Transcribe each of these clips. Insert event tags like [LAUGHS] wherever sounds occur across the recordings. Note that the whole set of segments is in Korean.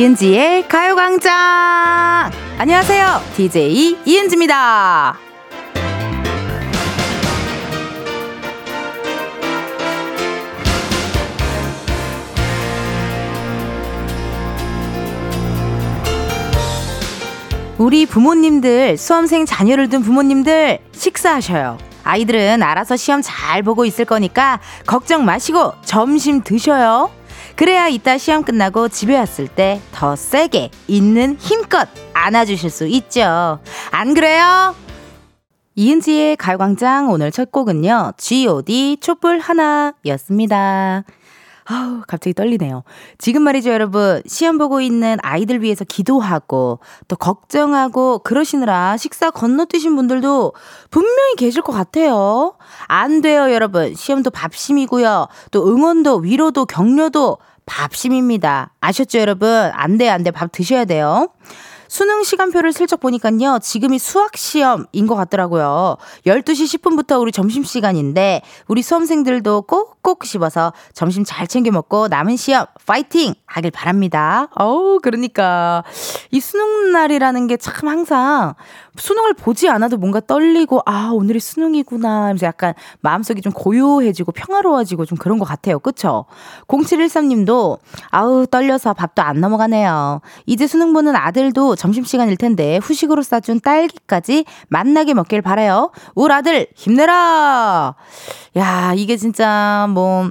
이은지의 가요광장! 안녕하세요. DJ 이은지입니다. 우리 부모님들, 수험생 자녀를 둔 부모님들, 식사하셔요. 아이들은 알아서 시험 잘 보고 있을 거니까 걱정 마시고 점심 드셔요. 그래야 이따 시험 끝나고 집에 왔을 때 더 세게 있는 힘껏 안아주실 수 있죠. 안 그래요? 이은지의 가요광장 오늘 첫 곡은요. G.O.D. 촛불 하나였습니다. 아우, 갑자기 떨리네요. 지금 말이죠, 여러분. 시험 보고 있는 아이들 위해서 기도하고, 또 걱정하고, 그러시느라 식사 건너뛰신 분들도 분명히 계실 것 같아요. 안 돼요, 여러분. 시험도 밥심이고요. 또 응원도, 위로도, 격려도 밥심입니다. 아셨죠, 여러분? 안 돼, 안 돼. 밥 드셔야 돼요. 수능 시간표를 슬쩍 보니까요. 지금이 수학 시험인 것 같더라고요. 12시 10분부터 우리 점심 시간인데 우리 수험생들도 꼭꼭 씹어서 점심 잘 챙겨 먹고 남은 시험 파이팅 하길 바랍니다. 어우, 그러니까 이 수능 날이라는 게 참 항상 수능을 보지 않아도 뭔가 떨리고 아 오늘이 수능이구나 하면서 약간 마음속이 좀 고요해지고 평화로워지고 좀 그런 것 같아요. 그쵸? 0713님도 아우 떨려서 밥도 안 넘어가네요. 이제 수능 보는 아들도 점심시간일 텐데 후식으로 싸준 딸기까지 만나게 먹길 바래요. 우리 아들 힘내라. 야 이게 진짜 뭐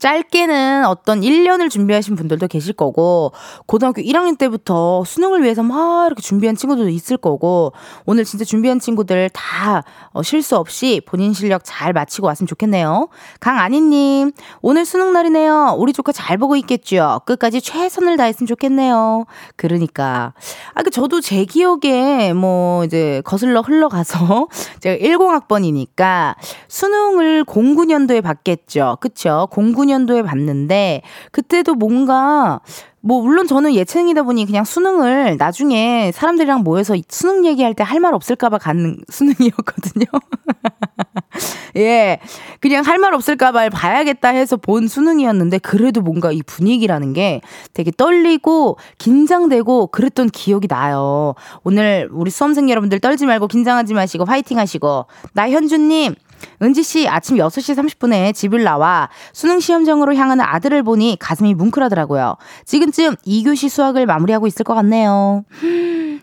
짧게는 어떤 1년을 준비하신 분들도 계실 거고, 고등학교 1학년 때부터 수능을 위해서 막 이렇게 준비한 친구들도 있을 거고, 오늘 진짜 준비한 친구들 다 어, 실수 없이 본인 실력 잘 마치고 왔으면 좋겠네요. 강아니님, 오늘 수능 날이네요. 우리 조카 잘 보고 있겠죠? 끝까지 최선을 다했으면 좋겠네요. 그러니까. 아, 그 저도 제 기억에 뭐 이제 거슬러 흘러가서 [LAUGHS] 제가 10학번이니까 수능을 09년도에 봤겠죠. 그쵸? 09년 2019년도에 봤는데 그때도 뭔가 뭐 물론 저는 예체능이다 보니 그냥 수능을 나중에 사람들이랑 모여서 수능 얘기할 때 할 말 없을까봐 가는 수능이었거든요. [LAUGHS] 예, 그냥 할 말 없을까봐 봐야겠다 해서 본 수능이었는데 그래도 뭔가 이 분위기라는 게 되게 떨리고 긴장되고 그랬던 기억이 나요. 오늘 우리 수험생 여러분들 떨지 말고 긴장하지 마시고 화이팅 하시고 나 현주님 은지 씨 아침 6시 30분에 집을 나와 수능 시험장으로 향하는 아들을 보니 가슴이 뭉클하더라고요. 지금쯤 2교시 수학을 마무리하고 있을 것 같네요.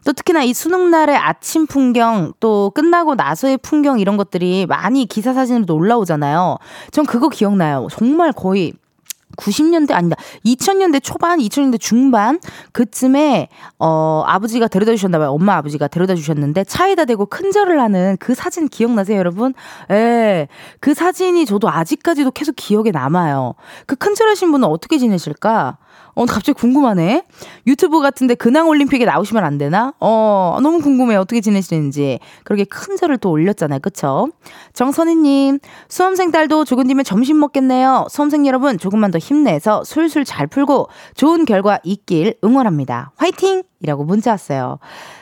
또 특히나 이 수능 날의 아침 풍경 또 끝나고 나서의 풍경 이런 것들이 많이 기사 사진으로 올라오잖아요. 전 그거 기억나요. 정말 거의 90년대 아니다. 2000년대 초반, 2000년대 중반 그쯤에 어 아버지가 데려다 주셨나 봐요. 엄마 아버지가 데려다 주셨는데 차에다 대고 큰절을 하는 그 사진 기억나세요, 여러분? 예. 그 사진이 저도 아직까지도 계속 기억에 남아요. 그 큰절하신 분은 어떻게 지내실까? 어, 갑자기 궁금하네. 유튜브 같은데 근황 올림픽에 나오시면 안 되나? 어, 너무 궁금해. 어떻게 지내시는지. 그렇게 큰 절을 또 올렸잖아요. 그쵸? 정선희님, 수험생 딸도 조금 뒤면 점심 먹겠네요. 수험생 여러분, 조금만 더 힘내서 술술 잘 풀고 좋은 결과 있길 응원합니다. 화이팅! 이라고 문자 왔어요.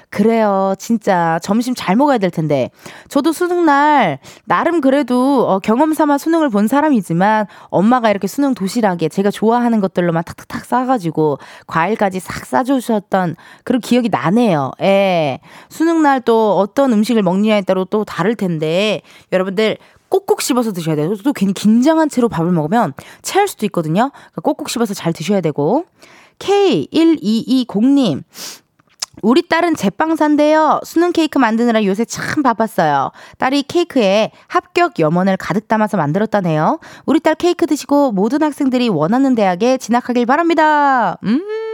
그래요. 진짜 점심 잘 먹어야 될 텐데. 저도 수능날 나름 그래도 어, 경험 삼아 수능을 본 사람이지만 엄마가 이렇게 수능 도시락에 제가 좋아하는 것들로만 탁탁탁 싸가지고 과일까지 싹 싸주셨던 그런 기억이 나네요. 예. 수능날 또 어떤 음식을 먹느냐에 따라 또 다를 텐데 여러분들 꼭꼭 씹어서 드셔야 돼요. 또 괜히 긴장한 채로 밥을 먹으면 체할 수도 있거든요. 그러니까 꼭꼭 씹어서 잘 드셔야 되고. K1220님, 우리 딸은 제빵사인데요. 수능 케이크 만드느라 요새 참 바빴어요. 딸이 케이크에 합격 염원을 가득 담아서 만들었다네요. 우리 딸 케이크 드시고 모든 학생들이 원하는 대학에 진학하길 바랍니다. 음.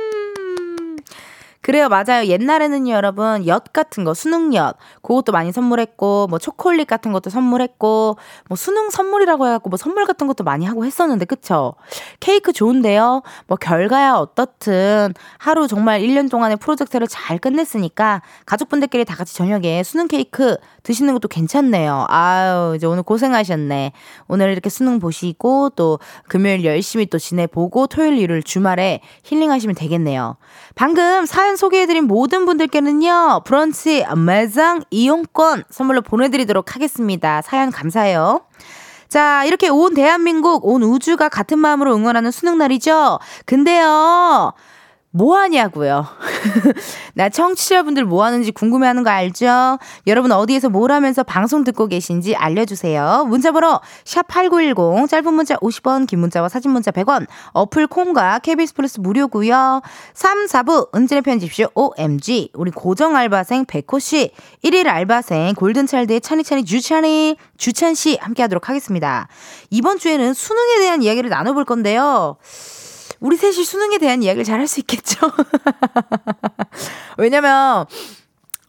그래요, 맞아요. 옛날에는요, 여러분, 엿 같은 거, 수능엿, 그것도 많이 선물했고, 뭐, 초콜릿 같은 것도 선물했고, 뭐, 수능 선물이라고 해갖고, 뭐, 선물 같은 것도 많이 하고 했었는데, 그쵸? 케이크 좋은데요? 뭐, 결과야 어떻든, 하루 정말 1년 동안의 프로젝트를 잘 끝냈으니까, 가족분들끼리 다 같이 저녁에 수능 케이크 드시는 것도 괜찮네요. 아유, 이제 오늘 고생하셨네. 오늘 이렇게 수능 보시고, 또, 금요일 열심히 또 지내보고, 토요일 일요일 주말에 힐링하시면 되겠네요. 방금 사연 소개해드린 모든 분들께는요, 브런치 매장 이용권 선물로 보내드리도록 하겠습니다. 사연 감사해요. 자, 이렇게 온 대한민국, 온 우주가 같은 마음으로 응원하는 수능 날이죠? 근데요, 뭐 하냐고요. [LAUGHS] 나 청취자분들 뭐 하는지 궁금해 하는 거 알죠? 여러분 어디에서 뭘 하면서 방송 듣고 계신지 알려주세요. 문자번호 샵 #8910 짧은 문자 50원, 긴 문자와 사진 문자 100원. 어플 콩과 KBS 플러스 무료고요. 3, 4부 은진의 편집쇼 OMG 우리 고정 알바생 백호 씨, 1일 알바생 골든차일드의 찬이찬이 주찬이 주찬 씨 함께 하도록 하겠습니다. 이번 주에는 수능에 대한 이야기를 나눠볼 건데요. 우리 셋이 수능에 대한 이야기를 잘 할 수 있겠죠? [LAUGHS] 왜냐면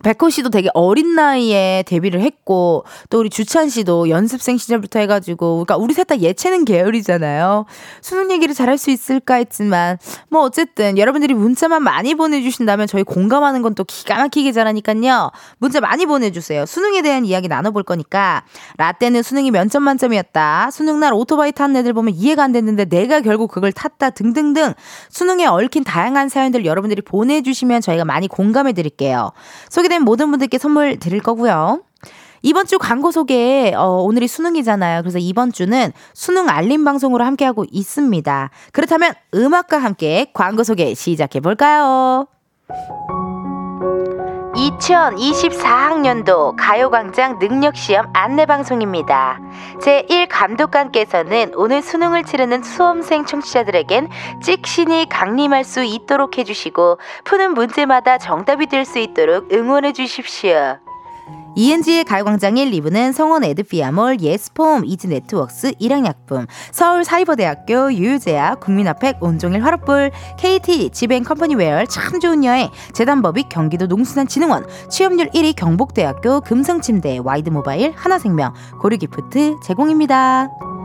백호 씨도 되게 어린 나이에 데뷔를 했고 또 우리 주찬 씨도 연습생 시절부터 해가지고 그러니까 우리 셋 다 예체능 계열이잖아요. 수능 얘기를 잘할 수 있을까 했지만 뭐 어쨌든 여러분들이 문자만 많이 보내주신다면 저희 공감하는 건 또 기가 막히게 잘하니까요. 문자 많이 보내주세요. 수능에 대한 이야기 나눠볼 거니까 라떼는 수능이 면점 만점이었다. 수능 날 오토바이 탄 애들 보면 이해가 안 됐는데 내가 결국 그걸 탔다 등등등 수능에 얽힌 다양한 사연들 여러분들이 보내주시면 저희가 많이 공감해 드릴게요. 소개 소개된 모든 분들께 선물 드릴 거고요. 이번 주 광고 소개, 어, 오늘이 수능이잖아요. 그래서 이번 주는 수능 알림 방송으로 함께하고 있습니다. 그렇다면 음악과 함께 광고 소개 시작해 볼까요? 2024학년도 가요광장 능력시험 안내방송입니다. 제1 감독관께서는 오늘 수능을 치르는 수험생 청취자들에겐 찍신이 강림할 수 있도록 해주시고 푸는 문제마다 정답이 될 수 있도록 응원해 주십시오. ENG의 가요광장 1, 2부는 성원 에드피아몰, 예스폼, 이즈네트웍스, 일양약품, 서울사이버대학교, 유유제약, 국민아팩, 온종일 화롯불, KT, 지뱅컴퍼니웨어, 참 좋은 여행, 재단법인, 경기도 농수산진흥원, 취업률 1위 경북대학교, 금성침대, 와이드모바일, 하나생명, 고르기프트 제공입니다.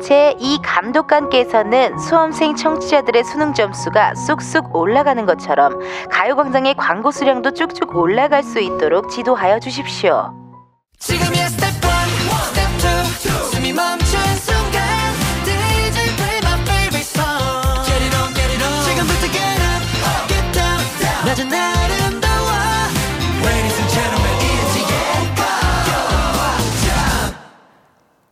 제2 감독관께서는 수험생 청취자들의 수능 점수가 쑥쑥 올라가는 것처럼 가요광장의 광고 수량도 쭉쭉 올라갈 수 있도록 지도하여 주십시오. 지금이야 스텝 1, 스텝 2, 숨이 멈춘 순간 DJ play my favorite song. Get it on, get it on. 지금부터 get up, get down 낮은 아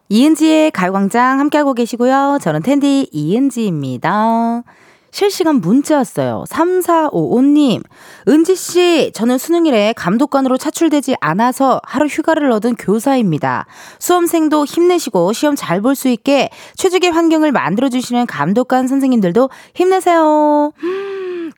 이은지의 가요광장 함께하고 계시고요. 저는 텐디 이은지입니다. 실시간 문자 왔어요. 3455님. 은지씨, 저는 수능일에 감독관으로 차출되지 않아서 하루 휴가를 얻은 교사입니다. 수험생도 힘내시고 시험 잘 볼 수 있게 최적의 환경을 만들어주시는 감독관 선생님들도 힘내세요.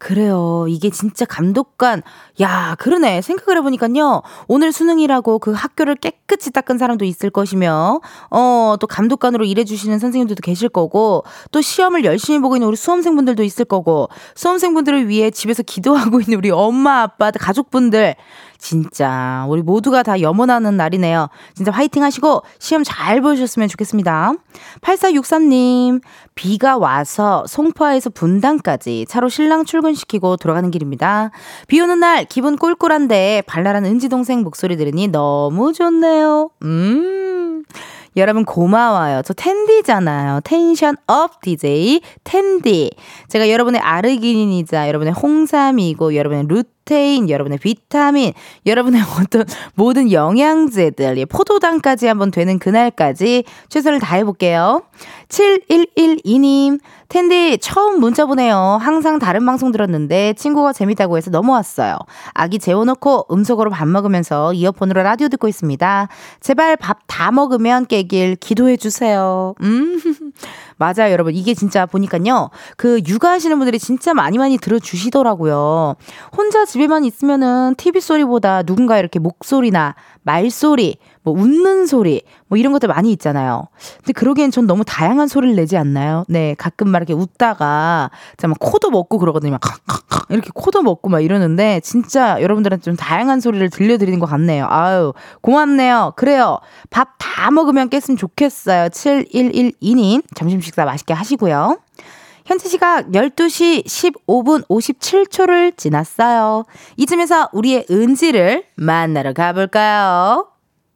그래요. 이게 진짜 감독관. 야, 그러네. 생각을 해보니까요. 오늘 수능이라고 그 학교를 깨끗이 닦은 사람도 있을 것이며, 어, 또 감독관으로 일해주시는 선생님들도 계실 거고, 또 시험을 열심히 보고 있는 우리 수험생분들도 있을 거고, 수험생분들을 위해 집에서 기도하고 있는 우리 엄마, 아빠, 가족분들. 진짜 우리 모두가 다 염원하는 날이네요. 진짜 화이팅 하시고 시험 잘 보셨으면 좋겠습니다. 8463님, 비가 와서 송파에서 분당까지 차로 신랑 출근시키고 돌아가는 길입니다. 비 오는 날 기분 꿀꿀한데 발랄한 은지 동생 목소리 들으니 너무 좋네요. 음. 여러분 고마워요. 저 텐디잖아요. tension up DJ 텐디. 제가 여러분의 아르기닌이자 여러분의 홍삼이고 여러분의 루트 protein, 여러분의 비타민, 여러분의 [LAUGHS] 어떤 모든 영양제들, 예, 포도당까지 한번 되는 그날까지 최선을 다해볼게요. 7112님, 텐디 처음 문자 보내요. 항상 다른 방송 들었는데 친구가 재밌다고 해서 넘어왔어요. 아기 재워놓고 음속으로 밥 먹으면서 이어폰으로 라디오 듣고 있습니다. 제발 밥 다 먹으면 깨길 기도해주세요. 음. [LAUGHS] 맞아요, 여러분. 이게 진짜 보니까요. 그 육아하시는 분들이 진짜 많이 많이 들어주시더라고요. 혼자 집에만 있으면은 TV 소리보다 누군가 이렇게 목소리나 말소리, 뭐 웃는 소리, 뭐 이런 것들 많이 있잖아요. 근데 그러기엔 전 너무 다양한 소리를 내지 않나요? 네, 가끔 막 이렇게 웃다가 막 코도 먹고 그러거든요. 막 이렇게 코도 먹고 막 이러는데 진짜 여러분들한테 좀 다양한 소리를 들려드리는 것 같네요. 아유, 고맙네요. 그래요. 밥 다 먹으면 깼으면 좋겠어요. 7112님. 점심 식사 맛있게 하시고요. 현재 시각 12시 15분 57초를 지났어요. 이쯤에서 우리의 은지를 만나러 가볼까요?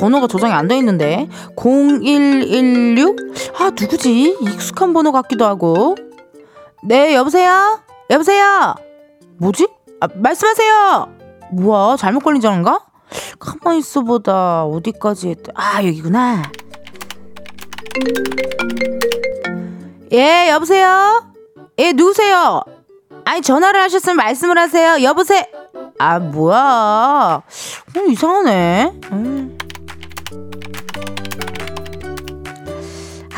번호가 조정이 안 돼 있는데. 0116? 아, 누구지? 익숙한 번호 같기도 하고. 네, 여보세요? 여보세요? 뭐지? 아, 말씀하세요! 뭐야, 잘못 걸린 전화인가? 가만히 있어보다 어디까지 했다. 아, 여기구나. 예, 여보세요? 예, 누구세요? 아니, 전화를 하셨으면 말씀을 하세요. 여보세요? 아, 뭐야. 어, 이상하네. 음.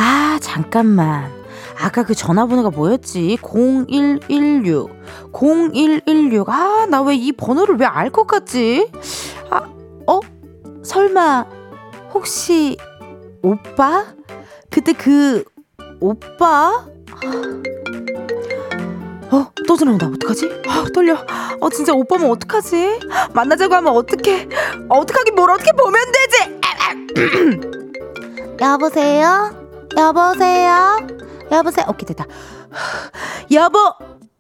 아, 잠깐만. 아까 그 전화번호가 뭐였지? 0116. 0116. 아, 나 왜 이 번호를 왜 알 것 같지? 아, 어? 설마, 혹시, 오빠? 그때 그, 오빠? 어, 또 전화 온다. 어떡하지? 아, 떨려. 어, 진짜 오빠면 어떡하지? 만나자고 하면 어떡해? 어떡하긴 뭘 어떻게 보면 되지? 여보세요? 여보세요? 여보세요? 오케이, 됐다. [SIGHS] 여보!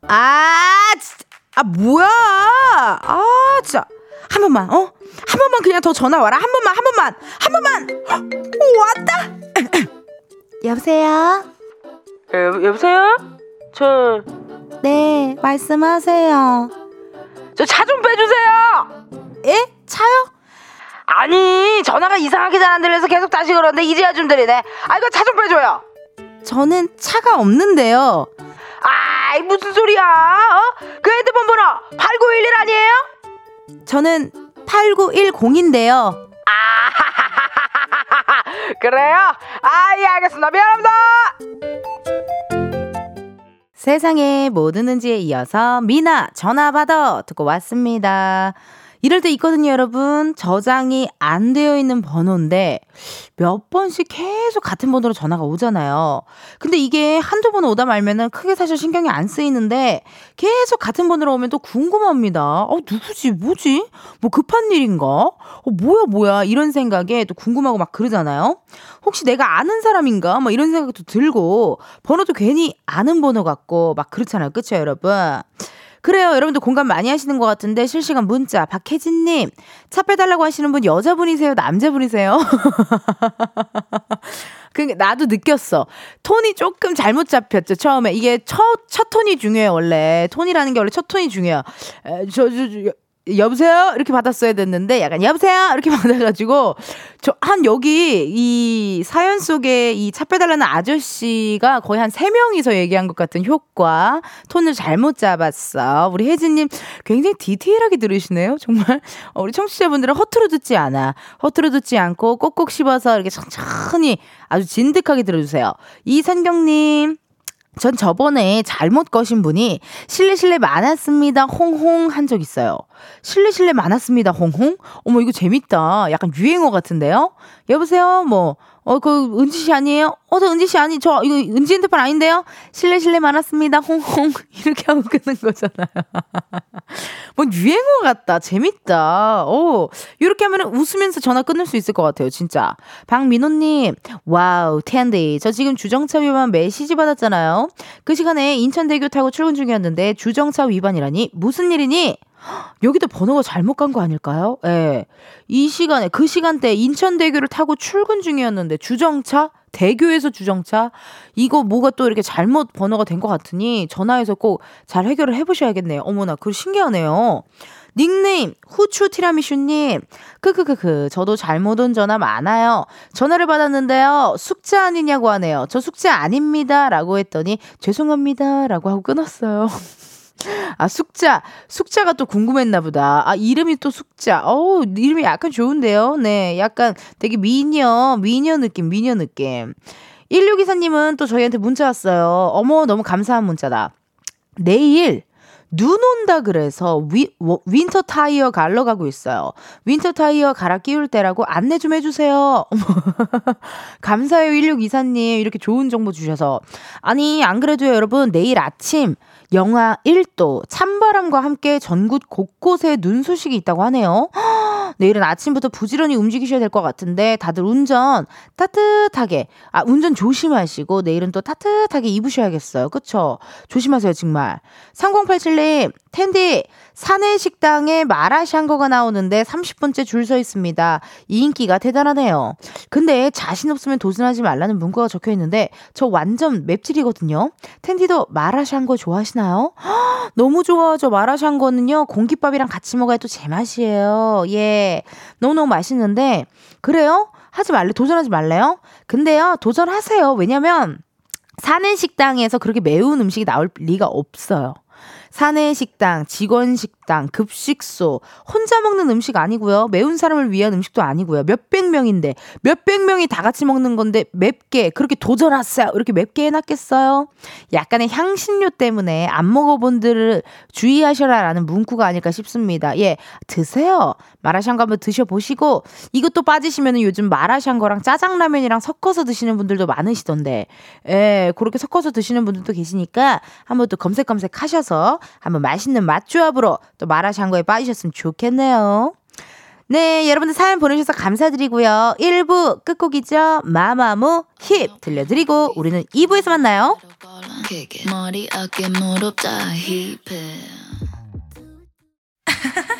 아, 진짜. 아, 뭐야! 아, 진짜. 한 번만, 어? 한 번만 그냥 더 전화 와라. 한 번만, 한 번만, 한 번만! 오, 왔다! [CLEARS THROAT] 여보세요? 여, 여보세요? 저, 네, 말씀하세요. 저 차 좀 빼주세요! 예? 차요? 아니, 전화가 이상하게 잘 안 들려서 계속 다시 그러는데 이제야 좀 들리네. 아, 이거 차 좀 빼줘요! 저는 차가 없는데요. 아이, 무슨 소리야? 어? 그 핸드폰 번호 8911 아니에요? 저는 8910인데요. 아, [LAUGHS] 그래요? 아, 예, 알겠습니다. 미안합니다! 세상에 뭐 듣는지에 이어서 미나 전화 받아 듣고 왔습니다. 이럴 때 있거든요, 여러분. 저장이 안 되어 있는 번호인데 몇 번씩 계속 같은 번호로 전화가 오잖아요. 근데 이게 한두 번 오다 말면은 크게 사실 신경이 안 쓰이는데 계속 같은 번호로 오면 또 궁금합니다. 어, 누구지? 뭐지? 뭐 급한 일인가? 어, 뭐야, 뭐야. 이런 생각에 또 궁금하고 막 그러잖아요. 혹시 내가 아는 사람인가? 뭐 이런 생각도 들고 번호도 괜히 아는 번호 같고 막 그렇잖아요. 그쵸, 여러분? 그래요. 여러분들 공감 많이 하시는 것 같은데 실시간 문자 박혜진님 차 빼달라고 하시는 분 여자분이세요? 남자분이세요? [LAUGHS] 그 나도 느꼈어. 톤이 조금 잘못 잡혔죠. 처음에 이게 첫 첫 톤이 중요해요. 원래 톤이라는 게 원래 첫 톤이 중요해요. 저저 저, 저, 여보세요? 이렇게 받았어야 됐는데 약간 여보세요? 이렇게 [LAUGHS] 받아가지고 저 한 여기 이 사연 속에 이 차 빼달라는 아저씨가 거의 한 세 명이서 얘기한 것 같은 효과 톤을 잘못 잡았어. 우리 혜진님 굉장히 디테일하게 들으시네요. 정말 어, 우리 청취자분들은 허투루 듣지 않아. 허투루 듣지 않고 꼭꼭 씹어서 이렇게 천천히 아주 진득하게 들어주세요. 이선경님 전 저번에 잘못 거신 분이 실례 실례 많았습니다. 홍홍 한 적 있어요. 실례 실례 많았습니다. 홍홍? 어머 이거 재밌다. 약간 유행어 같은데요? 여보세요? 뭐 어, 그, 은지 씨 아니에요? 어, 저 은지 씨 아니, 저, 이거 은지 핸드폰 아닌데요? 실례, 실례 많았습니다. 홍홍. [LAUGHS] 이렇게 하고 끊는 거잖아요. [LAUGHS] 뭐, 유행어 같다. 재밌다. 오, 이렇게 하면 웃으면서 전화 끊을 수 있을 것 같아요, 진짜. 박민호님, wow, 텐디. 저 지금 주정차 위반 메시지 받았잖아요. 그 시간에 인천대교 타고 출근 중이었는데, 주정차 위반이라니? 무슨 일이니? 여기도 번호가 잘못 간 거 아닐까요? 예. 네. 이 시간에, 그 시간대 인천대교를 타고 출근 중이었는데, 주정차? 대교에서 주정차? 이거 뭐가 또 이렇게 잘못 번호가 된 것 같으니, 전화해서 꼭 잘 해결을 해보셔야겠네요. 어머나, 그 신기하네요. 닉네임 후추 티라미수님 크크크크 저도 잘못 온 전화 많아요 전화를 받았는데요 숙제 아니냐고 하네요 저 숙제 아닙니다 라고 했더니 죄송합니다 라고 하고 끊었어요 아, 숙자. 숙자가 또 궁금했나 보다. 아, 이름이 또 숙자. 어우, 이름이 약간 좋은데요? 네, 약간 되게 미녀, 미녀 느낌, 미녀 느낌. 1624님은 또 저희한테 문자 왔어요. 어머, 너무 감사한 문자다. 내일, 눈 온다 그래서 위, winter 타이어 갈러 가고 있어요. winter 타이어 갈아 끼울 때라고 안내 좀 해주세요. [LAUGHS] 감사해요, 1624님. 이렇게 좋은 정보 주셔서. 아니, 안 그래도요, 여러분. 내일 아침 영하 1도, 찬바람과 함께 전국 곳곳에 눈 소식이 있다고 하네요. [GASPS] 내일은 아침부터 부지런히 움직이셔야 될 것 같은데 다들 운전 따뜻하게 아 운전 조심하시고 내일은 또 따뜻하게 입으셔야겠어요. 그쵸? 조심하세요 정말. 3087님 텐디 사내 식당에 마라샹궈가 나오는데 30분째 줄 서 있습니다. 이 인기가 대단하네요. 근데 자신 없으면 도전하지 말라는 문구가 적혀 있는데 저 완전 맵찔이거든요. 텐디도 마라샹궈 좋아하시나요? 허, [GASPS] 너무 좋아하죠. 마라샹궈는요. 공깃밥이랑 같이 먹어야 또 제맛이에요. 예. 너무너무 맛있는데 그래요? 하지 말래. 도전하지 말래요? 근데요. 도전하세요. 왜냐면 사내 식당에서 그렇게 매운 음식이 나올 리가 없어요. 사내 식당, 직원 식당, 급식소, 혼자 먹는 음식 아니고요. 매운 사람을 위한 음식도 아니고요. 몇백 명인데, 몇백 명이 다 같이 먹는 건데, 맵게, 그렇게 도전하세요. 이렇게 맵게 해놨겠어요? 약간의 향신료 때문에 안 먹어본 들을 주의하셔라라는 문구가 아닐까 싶습니다. 예, 드세요. 마라샹궈 한번 드셔보시고, 이것도 빠지시면 요즘 마라샹궈랑 짜장라면이랑 섞어서 드시는 분들도 많으시던데, 예, 그렇게 섞어서 드시는 분들도 계시니까, 한번 또 검색검색 하셔서, 한번 맛있는 맛조합으로 또 마라샹궈에 빠지셨으면 좋겠네요. 네, 여러분들 사연 보내주셔서 감사드리고요. 1부 끝곡이죠. 마마무 힙 들려드리고 우리는 2부에서 만나요. 머리, 어깨, 무릎 다 힙해. [LAUGHS]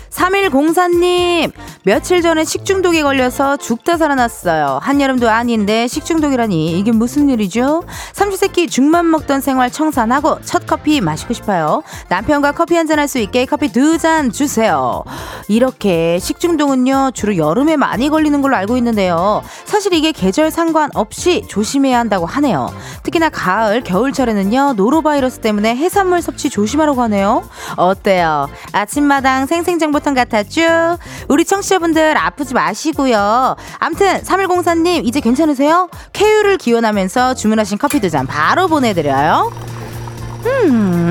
3104님, 며칠 전에 식중독에 걸려서 죽다 살아났어요. 한여름도 아닌데 식중독이라니 이게 무슨 일이죠? 삼시세끼 죽만 먹던 생활 청산하고 첫 커피 마시고 싶어요. 남편과 커피 한 잔 할 수 있게 커피 두 잔 주세요. 이렇게 식중독은요, 주로 여름에 많이 걸리는 걸로 알고 있는데요. 사실 이게 계절 상관없이 조심해야 한다고 하네요. 특히나 가을, 겨울철에는요, 노로바이러스 때문에 해산물 섭취 조심하라고 하네요. 어때요? 아침마당 생생정보통 같았죠? 우리 청취 자분들 아프지 마시고요. 암튼 3104님 이제 괜찮으세요? 쾌유를 기원하면서 주문하신 커피 두 잔 바로 보내드려요. 음.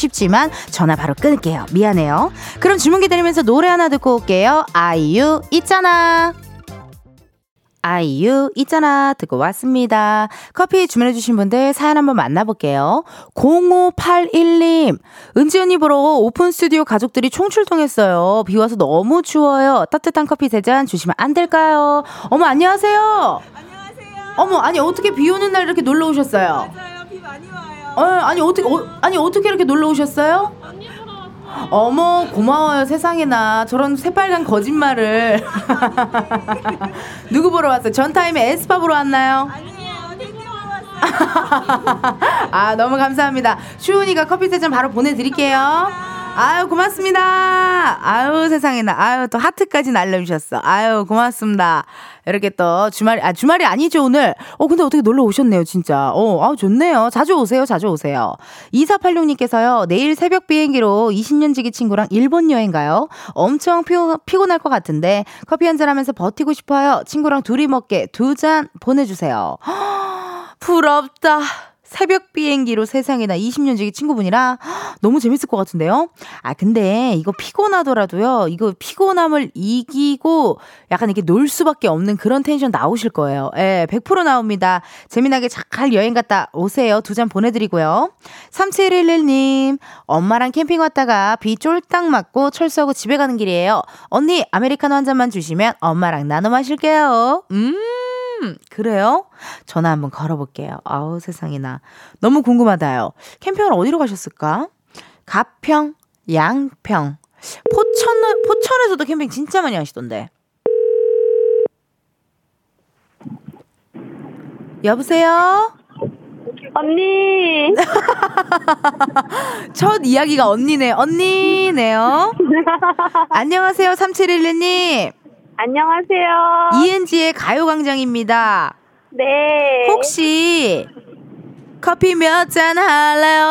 아 쉽지만 전화 바로 끊을게요. 미안해요. 그럼 주문 기다리면서 노래 하나 듣고 올게요. 아이유 있잖아. 아이유 있잖아 듣고 왔습니다. 커피 주문해주신 분들 사연 한번 만나볼게요. 0581님 은지 언니 보러 오픈 스튜디오 가족들이 총출동했어요. 비 와서 너무 추워요. 따뜻한 커피 세 잔 주시면 안 될까요? 어머 안녕하세요. 안녕하세요. 어머 아니 어떻게 비 오는 날 이렇게 놀러 오셨어요? 맞아요. 어, 아니 어떻게 어, 아니 어떻게 이렇게 놀러 오셨어요? 어머 고마워요 세상에나 저런 새빨간 거짓말을 [LAUGHS] 누구 보러 왔어요? 전타임에 에스파 보러 왔나요? [LAUGHS] 아 너무 감사합니다 슈은이가 커피 세잔 바로 보내드릴게요 아유 고맙습니다. 아유 세상에나 아유 또 하트까지 날려주셨어. 아유 고맙습니다. 이렇게 또 주말이 아 주말이 아니죠 오늘. 어 근데 어떻게 놀러 오셨네요 진짜. 어 아우 좋네요. 자주 오세요 자주 오세요. 2486님께서요 내일 새벽 비행기로 20년 지기 친구랑 일본 여행 가요. 엄청 피, 피곤할 것 같은데 커피 한 잔 하면서 버티고 싶어요. 친구랑 둘이 먹게 두 잔 보내주세요. [GASPS] 부럽다. 새벽 비행기로 세상에나 20년 지기 친구분이라 너무 재밌을 것 같은데요? 아, 근데 이거 피곤하더라도요, 이거 피곤함을 이기고 약간 이렇게 놀 수밖에 없는 그런 텐션 나오실 거예요. 예, 100% 나옵니다. 재미나게 잘 여행 갔다 오세요. 두 잔 보내드리고요. 3711님, 엄마랑 캠핑 왔다가 비 쫄딱 맞고 철수하고 집에 가는 길이에요. 언니, 아메리카노 한 잔만 주시면 엄마랑 나눠 마실게요. 음. 그래요? 전화 한번 걸어볼게요. 아우, 세상에나. 너무 궁금하다요. 캠핑을 어디로 가셨을까? 가평, 양평, 포천, 포천에서도 캠핑 진짜 많이 하시던데. 여보세요? 언니. [LAUGHS] 첫 이야기가 언니네. 언니네요. [LAUGHS] 안녕하세요, 3711님. 안녕하세요. 이은지의 가요광장입니다. 네. 혹시 커피 몇 잔 할래요?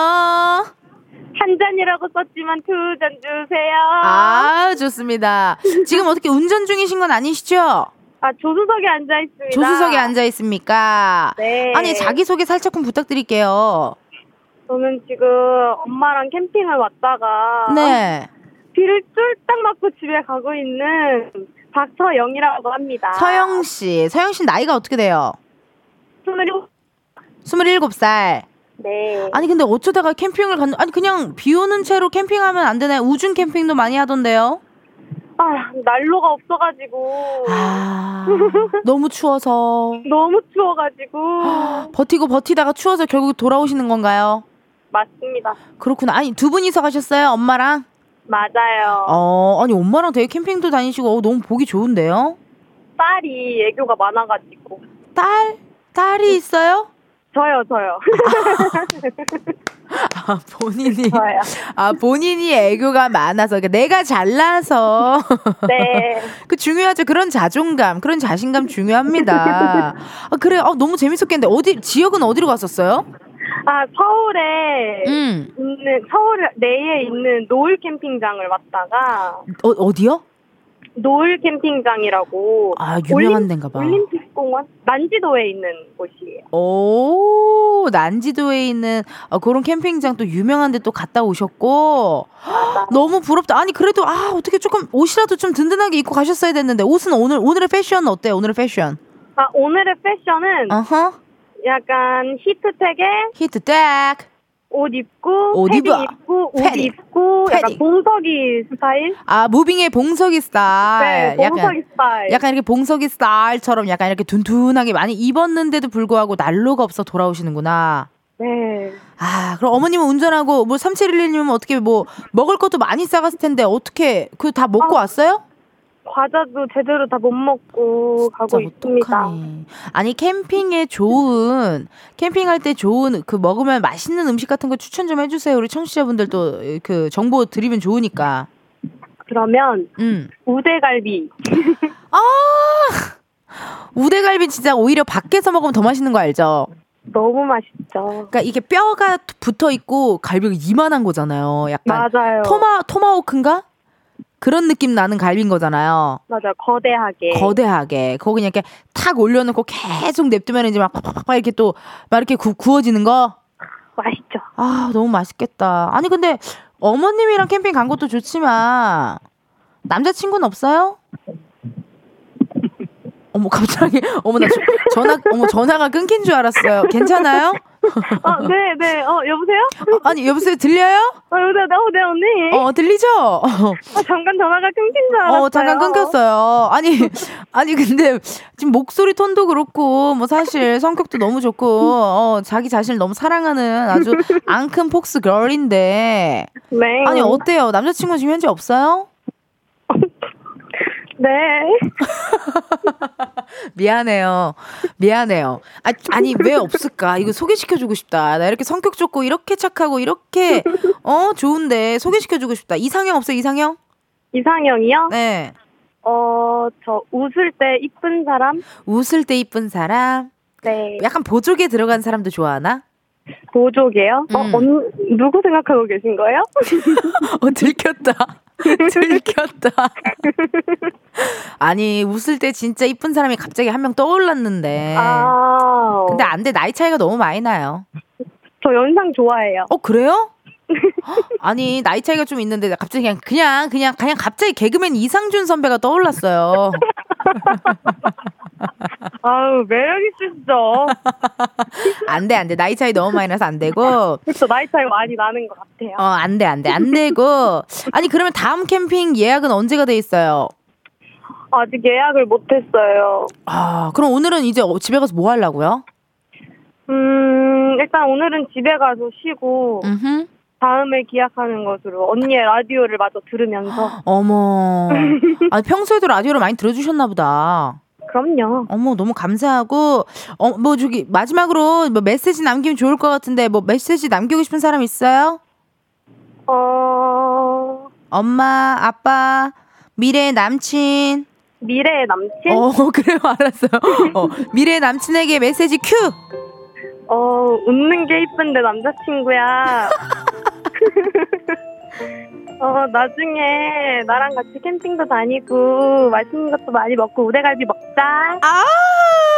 한 잔이라고 썼지만 두 잔 주세요. 아, 좋습니다. 지금 어떻게 운전 중이신 건 아니시죠? 아, 조수석에 앉아 있습니다. 조수석에 앉아 있습니까? 네. 아니, 자기소개 살짝 좀 부탁드릴게요. 저는 지금 엄마랑 캠핑을 왔다가 네. 비를 쫄딱 맞고 집에 가고 있는 박서영이라고 합니다. 서영 씨. 서영 씨 나이가 어떻게 돼요? 27. 27살. 네. 아니, 근데 어쩌다가 캠핑을 갔, 아니, 그냥 비 오는 채로 캠핑하면 안 되나요? 우중 캠핑도 많이 하던데요? 아, 난로가 없어가지고. 아, 너무 추워서. [LAUGHS] 너무 추워가지고. [GASPS] 버티고 버티다가 추워서 결국 돌아오시는 건가요? 맞습니다. 그렇구나. 아니, 두 분이서 가셨어요? 엄마랑? 맞아요. 어, 아니, 엄마랑 되게 캠핑도 다니시고, 어, 너무 보기 좋은데요? 딸이 애교가 많아가지고. 딸? 딸이 있어요? 저요, 저요. [LAUGHS] 아, 본인이. 저요. 아, 본인이 애교가 많아서. 그러니까 내가 잘나서. [LAUGHS] 네. [LAUGHS] 그 중요하죠. 그런 자존감, 그런 자신감 중요합니다. 아, 그래. 어, 너무 재밌었겠는데. 어디, 지역은 어디로 갔었어요? 아, 서울에 음. 있는, 서울 내에 있는 노을 캠핑장을 왔다가, 어, 어디요? 노을 캠핑장이라고. 아, 유명한 올림- 데인가 봐. 올림픽 공원? 난지도에 있는 곳이에요. 오, 난지도에 있는 어, 그런 캠핑장 또 유명한 데 또 갔다 오셨고. 너무 부럽다. 아니, 그래도, 아, 어떻게 조금 옷이라도 좀 든든하게 입고 가셨어야 됐는데, 옷은 오늘, 오늘의 패션은 어때요? 오늘의 패션? 아, 오늘의 패션은 어허. 약간 히트텍에 히트 딱. 옷 입고, 옷 입어. 입고, 옷 패딩. 입고, 약간 패딩. 봉석이 스타일? 아, 무빙의 봉석이 스타일. 네, 봉석이 스타일. 약간 이렇게 봉석이 스타일처럼 약간 이렇게 둔둔하게 많이 입었는데도 불구하고 난로가 없어 돌아오시는구나. 네. 아, 그럼 어머님은 운전하고 뭐 3711님은 어떻게 뭐 먹을 것도 많이 싸갔을 텐데 어떻게 그 다 먹고 아, 왔어요? 과자도 제대로 다 못 먹고 가고 진짜 있습니다. 어떡하니. 아니 캠핑에 좋은 캠핑할 때 좋은 그 먹으면 맛있는 음식 같은 거 추천 좀 해주세요. 우리 청취자분들도 그 정보 드리면 좋으니까. 그러면 음. 우대갈비. [LAUGHS] 아 우대갈비 진짜 오히려 밖에서 먹으면 더 맛있는 거 알죠? 너무 맛있죠. 그러니까 이게 뼈가 붙어 있고 갈비가 이만한 거잖아요. 약간 맞아요. 토마 토마호크인가? 그런 느낌 나는 갈비인 거잖아요. 맞아 거대하게. 거대하게. 거기 그냥 이렇게 탁 올려놓고 계속 냅두면 이제 막 팍팍팍 이렇게 또 막 이렇게 구, 구워지는 거. 맛있죠. 아 너무 맛있겠다. 아니 근데 어머님이랑 캠핑 간 것도 좋지만 남자친구는 없어요? 어머 갑자기 어머 나 저- 전화 어머 전화가 끊긴 줄 알았어요. 괜찮아요? 어, [LAUGHS] 네, 네. 어, 여보세요? 아, 아니 여보세요 들려요? 어, 네, 네, 어, 네, 언니. 어 들리죠? 어, 잠깐 전화가 끊긴 줄 알았어요. 어, 잠깐 끊겼어요. 아니, [LAUGHS] 아니, 근데 지금 목소리 톤도 그렇고, 뭐 사실 성격도 너무 좋고, 어, 자기 자신을 너무 사랑하는 아주 [LAUGHS] 앙큰 폭스 걸인데. 네. 아니, 어때요? 남자친구 지금 현재 없어요? 네. [LAUGHS] 미안해요. 미안해요. 아, 아니, 왜 없을까? 이거 소개시켜주고 싶다. 나 이렇게 성격 좋고, 이렇게 착하고, 이렇게, 어, 좋은데, 소개시켜주고 싶다. 이상형 없어요, 이상형? 이상형이요? 네. 어, 저 웃을 때 이쁜 사람? 웃을 때 이쁜 사람? 네. 약간 보조개 들어간 사람도 좋아하나? 보조개요? 어, 음. 언, 누구 생각하고 계신 거예요? [LAUGHS] 어, 들켰다. [LAUGHS] 들켰다. 아니, 웃을 때 진짜 이쁜 사람이 갑자기 한 명 떠올랐는데. 아. 근데 안 돼. 나이 차이가 너무 많이 나요. 저 연상 좋아해요. 어, 그래요? 아니, 나이 차이가 좀 있는데, 갑자기 그냥, 그냥, 그냥, 그냥 갑자기 개그맨 이상준 선배가 떠올랐어요. [LAUGHS] 아우, 매력 있으시죠? 안 돼, 안 돼. 나이 차이 너무 많이 나서 안 되고. 그쵸, 나이 차이 많이 나는 것 같아요. 어, 안 돼, 안 돼. 안 되고. 아니, 그러면 다음 캠핑 예약은 언제가 돼 있어요? 아직 예약을 못했어요. 아, 그럼 오늘은 이제 어, 집에 가서 뭐 하려고요? 음, 일단 오늘은 집에 가서 쉬고, 음 다음에 기약하는 것으로 언니의 라디오를 마저 들으면서. [GASPS] 어머. 아, 평소에도 라디오를 많이 들어주셨나 보다. 그럼요. 어머, 너무 감사하고, 어, 뭐, 저기, 마지막으로 뭐 메시지 남기면 좋을 것 같은데, 뭐, 메시지 남기고 싶은 사람 있어요? 어, 엄마, 아빠, 미래의 남친. 미래의 남친? 어, [LAUGHS] 그래요, 알았어요. 어, 미래의 남친에게 메시지 큐! 어, 웃는 게 이쁜데 남자친구야. [LAUGHS] 어, 나중에 나랑 같이 캠핑도 다니고 맛있는 것도 많이 먹고 우대갈비 먹자. 아!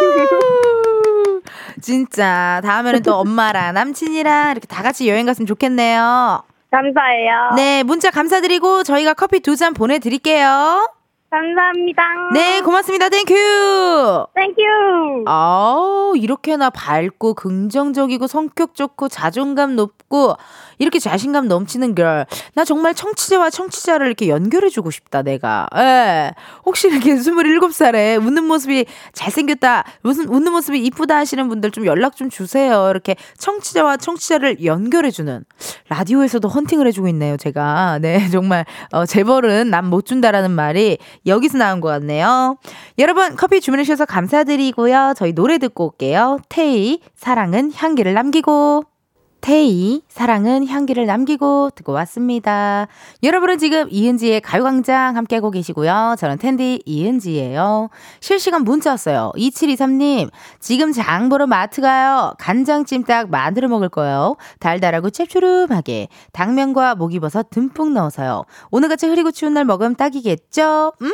[LAUGHS] 진짜, 다음에는 또 엄마랑 남친이랑 이렇게 다 같이 여행 갔으면 좋겠네요. 감사해요. 네, 문자 감사드리고 저희가 커피 두 잔 보내 드릴게요. 감사합니다. 네, 고맙습니다. 땡큐! 땡큐. 아우, 이렇게나 밝고 긍정적이고 성격 좋고 자존감 높고 이렇게 자신감 넘치는 걸. 나 정말 청취자와 청취자를 이렇게 연결해주고 싶다, 내가. 예. 혹시 이렇게 [LAUGHS] 27살에 웃는 모습이 잘생겼다, 무슨 웃는 모습이 이쁘다 하시는 분들 좀 연락 좀 주세요. 이렇게 청취자와 청취자를 연결해주는. 라디오에서도 헌팅을 해주고 있네요, 제가. 네, [LAUGHS] 정말, 어, 재벌은 남 못 준다라는 말이 여기서 나온 것 같네요. 여러분, 커피 주문해주셔서 감사드리고요. 저희 노래 듣고 올게요. 테이, 사랑은 향기를 남기고. 테이, 사랑은 향기를 남기고 듣고 왔습니다. 여러분은 지금 이은지의 가요광장 함께하고 계시고요. 저는 텐디 이은지예요. 실시간 문자 왔어요. 2723님, 지금 장 보러 마트 가요. 간장찜닭 만들어 먹을 거예요. 달달하고 짭조름하게 당면과 목이버섯 듬뿍 넣어서요. 오늘같이 흐리고 추운 날 먹으면 딱이겠죠? 음!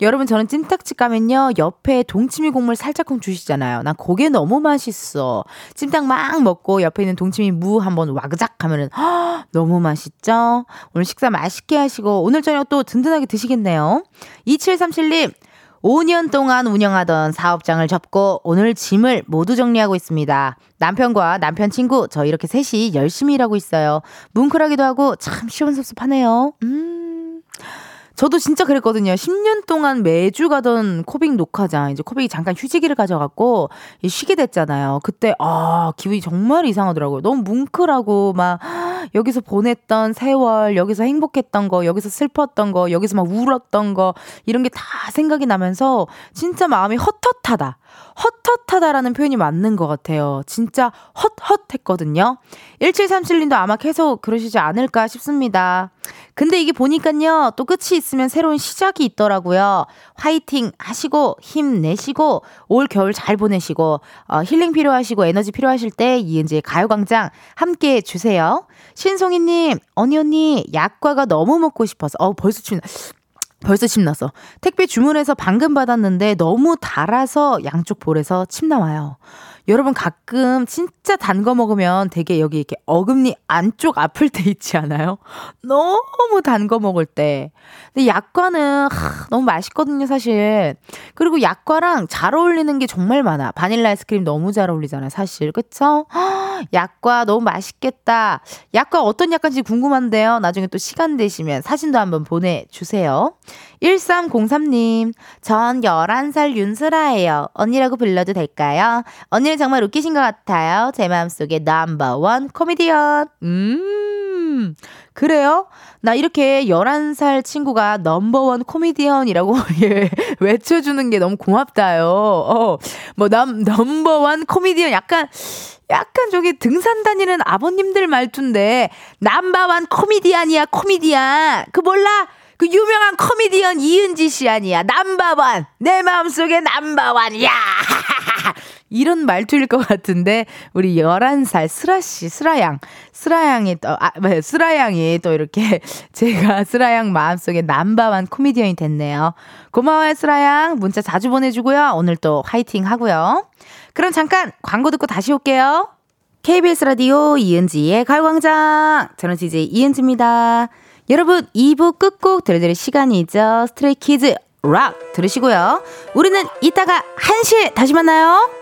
여러분 저는 찜닭집 가면요 옆에 동치미 국물 살짝쿵 주시잖아요. 난 그게 너무 맛있어. 찜닭 막 먹고 옆에 있는 동치미 무 한번 와그작 하면은 허, 너무 맛있죠. 오늘 식사 맛있게 하시고 오늘 저녁 또 든든하게 드시겠네요. 2737님 5년 동안 운영하던 사업장을 접고 오늘 짐을 모두 정리하고 있습니다. 남편과 남편 친구 저 이렇게 셋이 열심히 일하고 있어요. 뭉클하기도 하고 참 시원섭섭하네요. 음. 저도 진짜 그랬거든요. 10년 동안 매주 가던 코빅 녹화장, 이제 코빅이 잠깐 휴지기를 가져갔고, 쉬게 됐잖아요. 그때, 아, 기분이 정말 이상하더라고요. 너무 뭉클하고, 막, 여기서 보냈던 세월, 여기서 행복했던 거, 여기서 슬펐던 거, 여기서 막 울었던 거, 이런 게 다 생각이 나면서, 진짜 마음이 헛헛하다. 헛헛하다라는 표현이 맞는 것 같아요. 진짜 헛헛했거든요. 1737님도 아마 계속 그러시지 않을까 싶습니다. 근데 이게 보니까요, 또 끝이 있으면 새로운 시작이 있더라고요. 화이팅 하시고, 힘내시고, 올 겨울 잘 보내시고, 어, 힐링 필요하시고, 에너지 필요하실 때 이은지의 가요광장 함께 해주세요. 신송이님, 언니 언니, 약과가 너무 먹고 싶어서, 어, 벌써 춥 벌써 침 났어. 택배 주문해서 방금 받았는데 너무 달아서 양쪽 볼에서 침 나와요. 여러분 가끔 진짜 단 거 먹으면 되게 여기 이렇게 어금니 안쪽 아플 때 있지 않아요? 너무 단 거 먹을 때. 근데 약과는 하, 너무 맛있거든요, 사실. 그리고 약과랑 잘 어울리는 게 정말 많아. 바닐라 아이스크림 너무 잘 어울리잖아요, 사실. 그쵸? [GASPS] 약과 너무 맛있겠다. 약과 어떤 약과인지 궁금한데요. 나중에 또 시간 되시면 사진도 한번 보내주세요. 1303님, 전 11살 윤슬아예요. 언니라고 불러도 될까요? 언니 는 정말 웃기신 것 같아요. 제 마음속에 넘버원 코미디언. 음, 그래요? 나 이렇게 11살 친구가 넘버원 코미디언이라고 [LAUGHS] 예, 외쳐주는 게 너무 고맙다요. 어, 뭐, 남, 넘버원 코미디언 약간, 약간 저기 등산 다니는 아버님들 말투인데, 남바완 코미디언이야, 코미디언. 그 몰라? 그 유명한 코미디언 이은지 씨 아니야. 남바완. 내 마음속에 남바완. 야! [LAUGHS] 이런 말투일 것 같은데, 우리 11살 슬아 씨, 슬아양. 슬아양이 또, 아, 뭐, 슬아양이 또 이렇게 [LAUGHS] 제가 슬아양 마음속에 남바완 코미디언이 됐네요. 고마워요, 슬아양. 문자 자주 보내 주고요. 오늘 또 화이팅 하고요. 그럼 잠깐 광고 듣고 다시 올게요. KBS 라디오 이은지의 가요광장. 저는 DJ 이은지입니다. 여러분, 2부 끝곡 들려드릴 시간이죠. 스트레이키즈 락 들으시고요. 우리는 이따가 1시에 다시 만나요.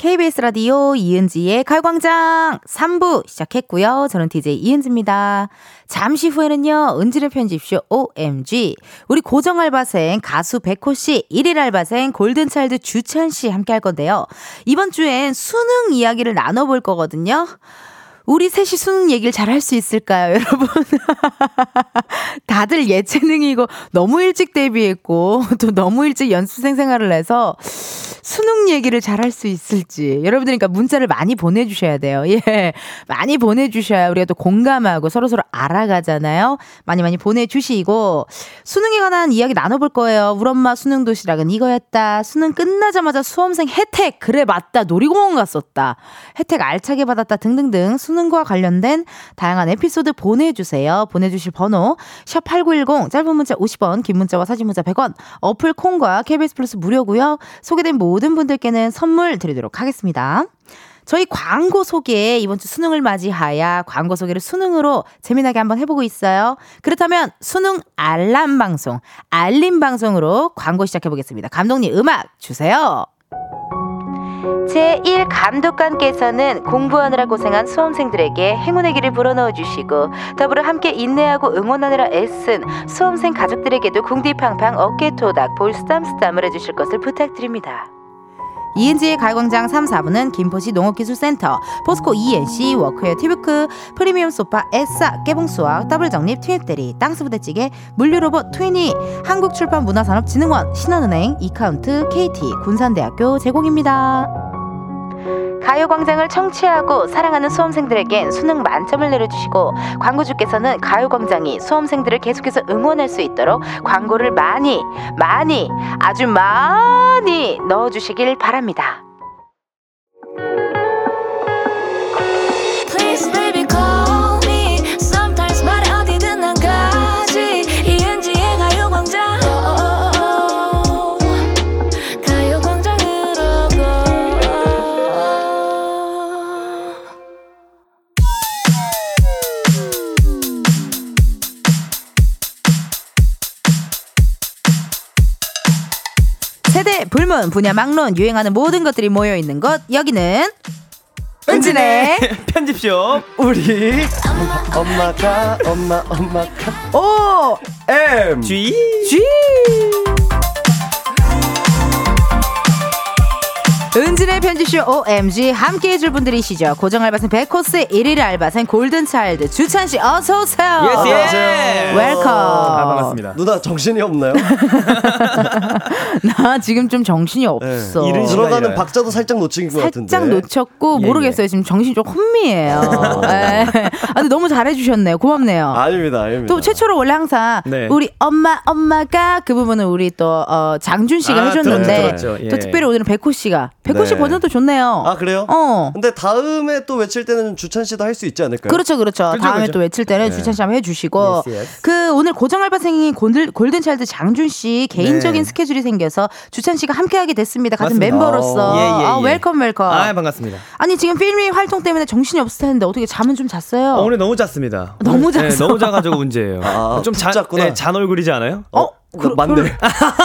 KBS 라디오 이은지의 가요광장 3부 시작했고요. 저는 DJ 이은지입니다. 잠시 후에는요, 은지의 편집쇼 OMG. 우리 고정 알바생 가수 백호 씨, 1일 알바생 골든차일드 주찬 씨 함께 할 건데요. 이번 주엔 수능 이야기를 나눠볼 거거든요. 우리 셋이 수능 얘기를 잘 할 수 있을까요, [LAUGHS] 여러분? 다들 예체능이고 너무 일찍 데뷔했고 또 너무 일찍 연습생 생활을 해서 수능 얘기를 잘 할 수 있을지 여러분들 그러니까 문자를 많이 보내주셔야 돼요. 예, 많이 보내주셔야 우리가 또 공감하고 서로 서로 알아가잖아요. 많이 많이 보내주시고 수능에 관한 이야기 나눠볼 거예요. 우리 엄마 수능 도시락은 이거였다. 수능 끝나자마자 수험생 혜택 그래 맞다 놀이공원 갔었다. 혜택 알차게 받았다 등등등 수능 과 관련된 다양한 에피소드 보내주세요. 보내주실 번호 샵 #8910 짧은 문자 50원, 긴 문자와 사진 문자 100원. 어플 콩과 KBS 플러스 무료고요. 소개된 모든 분들께는 선물 드리도록 하겠습니다. 저희 광고 소개 이번 주 수능을 맞이하여 광고 소개를 수능으로 재미나게 한번 해보고 있어요. 그렇다면 수능 알람 방송, 알림 방송으로 광고 시작해 보겠습니다. 감독님 음악 주세요. 제1 감독관께서는 공부하느라 고생한 수험생들에게 행운의 길을 불어넣어 주시고 더불어 함께 인내하고 응원하느라 애쓴 수험생 가족들에게도 궁디팡팡 어깨토닥 볼스담스담을 해주실 것을 부탁드립니다. 이은지의 가요광장 3, 4부는 김포시 농업기술센터, 포스코 E&C, 워크웨어 티브크, 프리미엄 소파, 에싸, 깨봉수학, 더블정립, 트윈대리, 땅스부대찌개, 물류로봇 트위니, 한국출판문화산업진흥원, 신한은행, 이카운트, KT, 군산대학교 제공입니다. 가요광장을 청취하고 사랑하는 수험생들에겐 수능 만점을 내려주시고 광고주께서는 가요광장이 수험생들을 계속해서 응원할 수 있도록 광고를 많이 많이 아주 많이 넣어주시길 바랍니다. 불문 분야 막론 유행하는 모든 것들이 모여 있는 곳 여기는 은지네 [LAUGHS] 편집숍. 우리 엄마가 엄마 엄마가. 오 M G G 은지네 편집숍 OMG 함께 해줄 분들이시죠. 고정 알바생 백호 씨, 1일 알바생 골든차일드 주찬씨 어서오세요. Yes, yes, welcome. 아, 반갑습니다. 누나 정신이 없나요? [LAUGHS] 나 지금 좀 정신이 없어. 이른 시간- 들어가는. 박자도 살짝 놓친 것 같은데. 살짝 놓쳤고 예, 모르겠어요. 지금 정신 좀 혼미해요. 예. 아, 근데 너무 잘해주셨네요. 고맙네요. 아닙니다, 아닙니다. 또 최초로 원래 항상 네. 우리 엄마 엄마가 그 부분은 우리 또 어, 장준 씨가 아, 해줬는데 들었죠, 들었죠. 예. 또 특별히 오늘은 백호 씨가 백호 씨 네. 버전도 좋네요. 아 그래요? 어. 근데 다음에 또 외칠 때는 주찬 씨도 할 수 있지 않을까요? 그렇죠, 그렇죠. 그렇죠, 다음에 그렇죠. 또 외칠 때는 네. 주찬 씨 한번 해주시고 Yes, yes. 그 오늘 고정 알바생인 골든, 골든차일드 장준 씨 개인적인 네. 스케줄이 생겨서 주찬 씨가 함께하게 됐습니다. 같은 맞습니다. 멤버로서 예, 예, 아, 예. Welcome, welcome. 아 반갑습니다. 아니 지금 필미 활동 때문에 정신이 없을 텐데 어떻게 잠은 좀 잤어요? 어, 오늘 너무 잤습니다. 너무 네, 잤어. 너무 자가지고 문제예요. 아, 좀푹 잔, 잤구나. 네, 잔 얼굴이지 않아요? 어? 그, 맞네.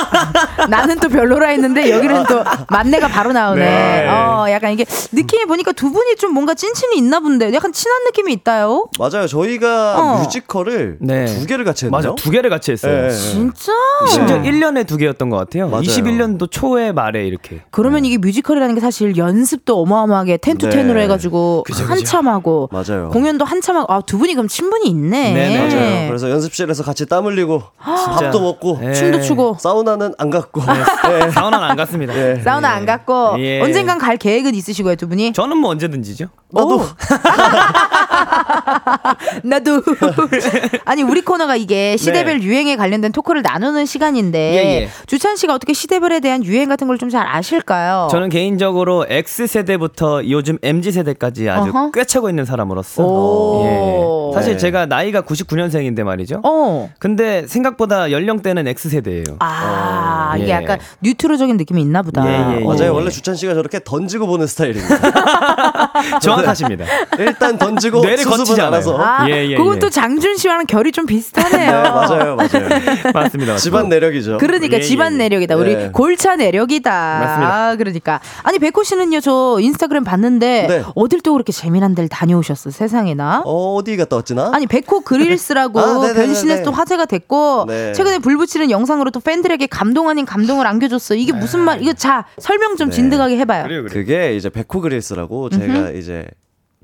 [LAUGHS] 나는 또 별로라 했는데 여기는 또 맞네가 바로 나오네. 네. 어, 약간 이게 느낌이 보니까 두 분이 좀 뭔가 찐친이 있나 본데 약간 친한 느낌이 있다요. 맞아요. 저희가 어. 뮤지컬을 네. 두 개를 같이 했나요? 맞아 두 개를 같이 했어요. 네. 진짜? 심지어 1년에 두 개였던 것 같아요. 맞아요. 21년도 초에 말에 이렇게. 그러면 이게 뮤지컬이라는 게 사실 연습도 어마어마하게 텐투텐으로 네. 해가지고 그죠, 그죠. 한참 하고 맞아요. 공연도 한참 하고 아, 두 분이 그럼 친분이 있네. 네네. 맞아요. 그래서 연습실에서 같이 땀 흘리고 밥도 먹고 추고 예. 춤도 추고 사우나는 안 갔고 네. 사우나는 안 갔습니다. 예. 사우나 안 갔고 예. 언젠간 갈 계획은 있으시고요 두 분이 저는 뭐 언제든지죠. 나도 [LAUGHS] 나도 아니 우리 코너가 이게 시대별 유행에 관련된 토크를 나누는 시간인데 네. 예, 예. 주찬 씨가 어떻게 시대별에 대한 유행 같은 걸 좀 잘 아실까요? 저는 개인적으로 X 세대부터 요즘 MZ 세대까지 아주 어허. 꿰차고 있는 사람으로서 오. 예. 사실 네. 제가 나이가 99년생인데 말이죠. 어. 근데 생각보다 연령대는 X 세대예요. 아, 어, 이게 예. 약간 뉴트로적인 느낌이 있나 보다. 예, 예, 예. 맞아요. 어. 원래 주찬 씨가 저렇게 던지고 보는 스타일입니다. [LAUGHS] 정확하십니다. [LAUGHS] 일단 던지고 뇌를 거치지. 않아요. 아, 예, 예, 그건 예. 또 장준 씨와는 결이 좀 비슷하네요. 네, 맞아요, 맞아요. [LAUGHS] 맞습니다. 집안 내력이죠. 그러니까 예, 집안 예. 내력이다. 우리 네. 골차 내력이다. 맞습니다. 아, 그러니까. 아니, 백호 씨는요, 저 인스타그램 봤는데, 네. 어딜 또 그렇게 재미난 데를 다녀오셨어, 세상에나. 어, 어디 갔다 왔지나? 아니, 백호 그릴스라고 아, 네네네네. 변신해서 또 화제가 됐고, 네. 최근에 불 붙이 는 영상으로 또 팬들에게 감동 아닌 감동을 안겨줬어. 이게 무슨 말, 이거 자, 설명 좀 네. 진득하게 해봐요. 그래요, 그래요. 그게 이제 백호 그릴스라고 제가 이제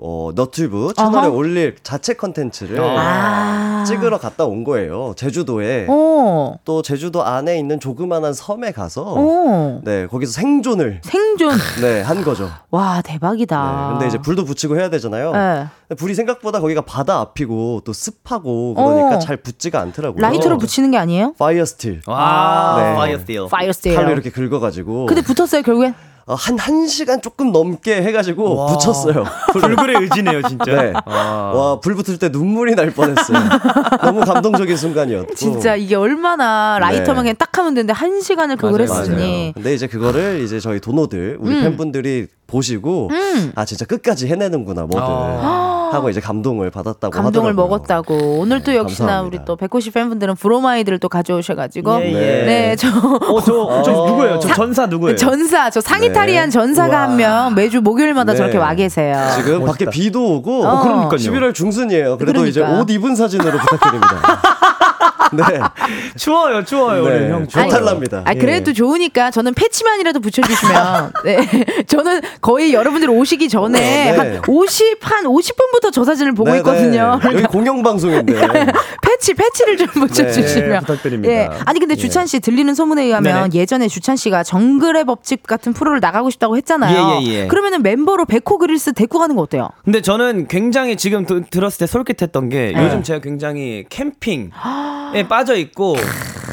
어, 너튜브 채널에 어허. 올릴 자체 컨텐츠를 아. 찍으러 갔다 온 거예요. 제주도에. 어, 또 제주도 안에 있는 조그만한 섬에 가서 어. 네, 거기서 생존을 생존. [LAUGHS] 네, 한 거죠. 와, 네, 대박이다. 근데 이제 불도 붙이고 해야 되잖아요. 네. 불이 생각보다 거기가 바다 앞이고 또 습하고 그러니까 어. 잘 붙지가 않더라고요. 라이터로 붙이는 게 아니에요? fire steel. 와, 네. Fire steel. Fire steel. 칼로 이렇게 긁어 가지고. 근데 붙었어요, 결국엔? 어, 한, 한 시간 조금 넘게 해가지고 와. 붙였어요. [LAUGHS] 불굴의 의지네요, 진짜. 네. 아. 와, 불 붙을 때 눈물이 날 뻔했어요. [LAUGHS] 너무 감동적인 순간이었고. 진짜 이게 얼마나 라이터만 네. 그냥 딱 하면 되는데 한 시간을 그걸 맞아요, 했으니. 근데 이제 그거를 이제 저희 동호들, 우리 음. 팬분들이 보시고, 음. 아, 진짜 끝까지 해내는구나, 뭐들. 하고 이제 감동을 받았다고 감동을 하더라고요. 먹었다고. 오늘 또 네, 역시나 감사합니다. 우리 또 백호씨 팬분들은 브로마이드를 또 가져오셔가지고. 예, 예. 네, 저. 어, 저, 저 어. 누구예요? 저 전사 누구예요? 전사, 저 상이탈리안 네. 전사가. 한 명 매주 목요일마다 네. 저렇게 와 계세요. 지금 밖에 멋있다. 비도 오고, 어, 그러니까요. 11월 중순이에요. 그래도 이제 그러니까. 옷 입은 사진으로 부탁드립니다. [LAUGHS] [LAUGHS] 네. 추워요, 추워요, 네. 우리 형. 추워요. 좋달랍니다. 아, 그래도 좋으니까 저는 패치만이라도 붙여주시면. [LAUGHS] 네. 저는 거의 여러분들 오시기 전에 네. 한 50, 한 50분부터 저 사진을 보고 네, 있거든요. 네. 여기 공영방송인데. 패치, 패치를 좀 붙여주시면. 네, 부탁드립니다. 예. 아니, 근데 주찬 씨 들리는 소문에 의하면 네네. 예전에 주찬 씨가 정글의 법칙 같은 프로를 나가고 싶다고 했잖아요. 예, 예, 예. 그러면은 멤버로 백호 그릴스 데리고 가는 거 어때요? 근데 저는 굉장히 지금 드- 들었을 때 솔깃했던 게 네. 요즘 제가 굉장히 캠핑 에 빠져 있고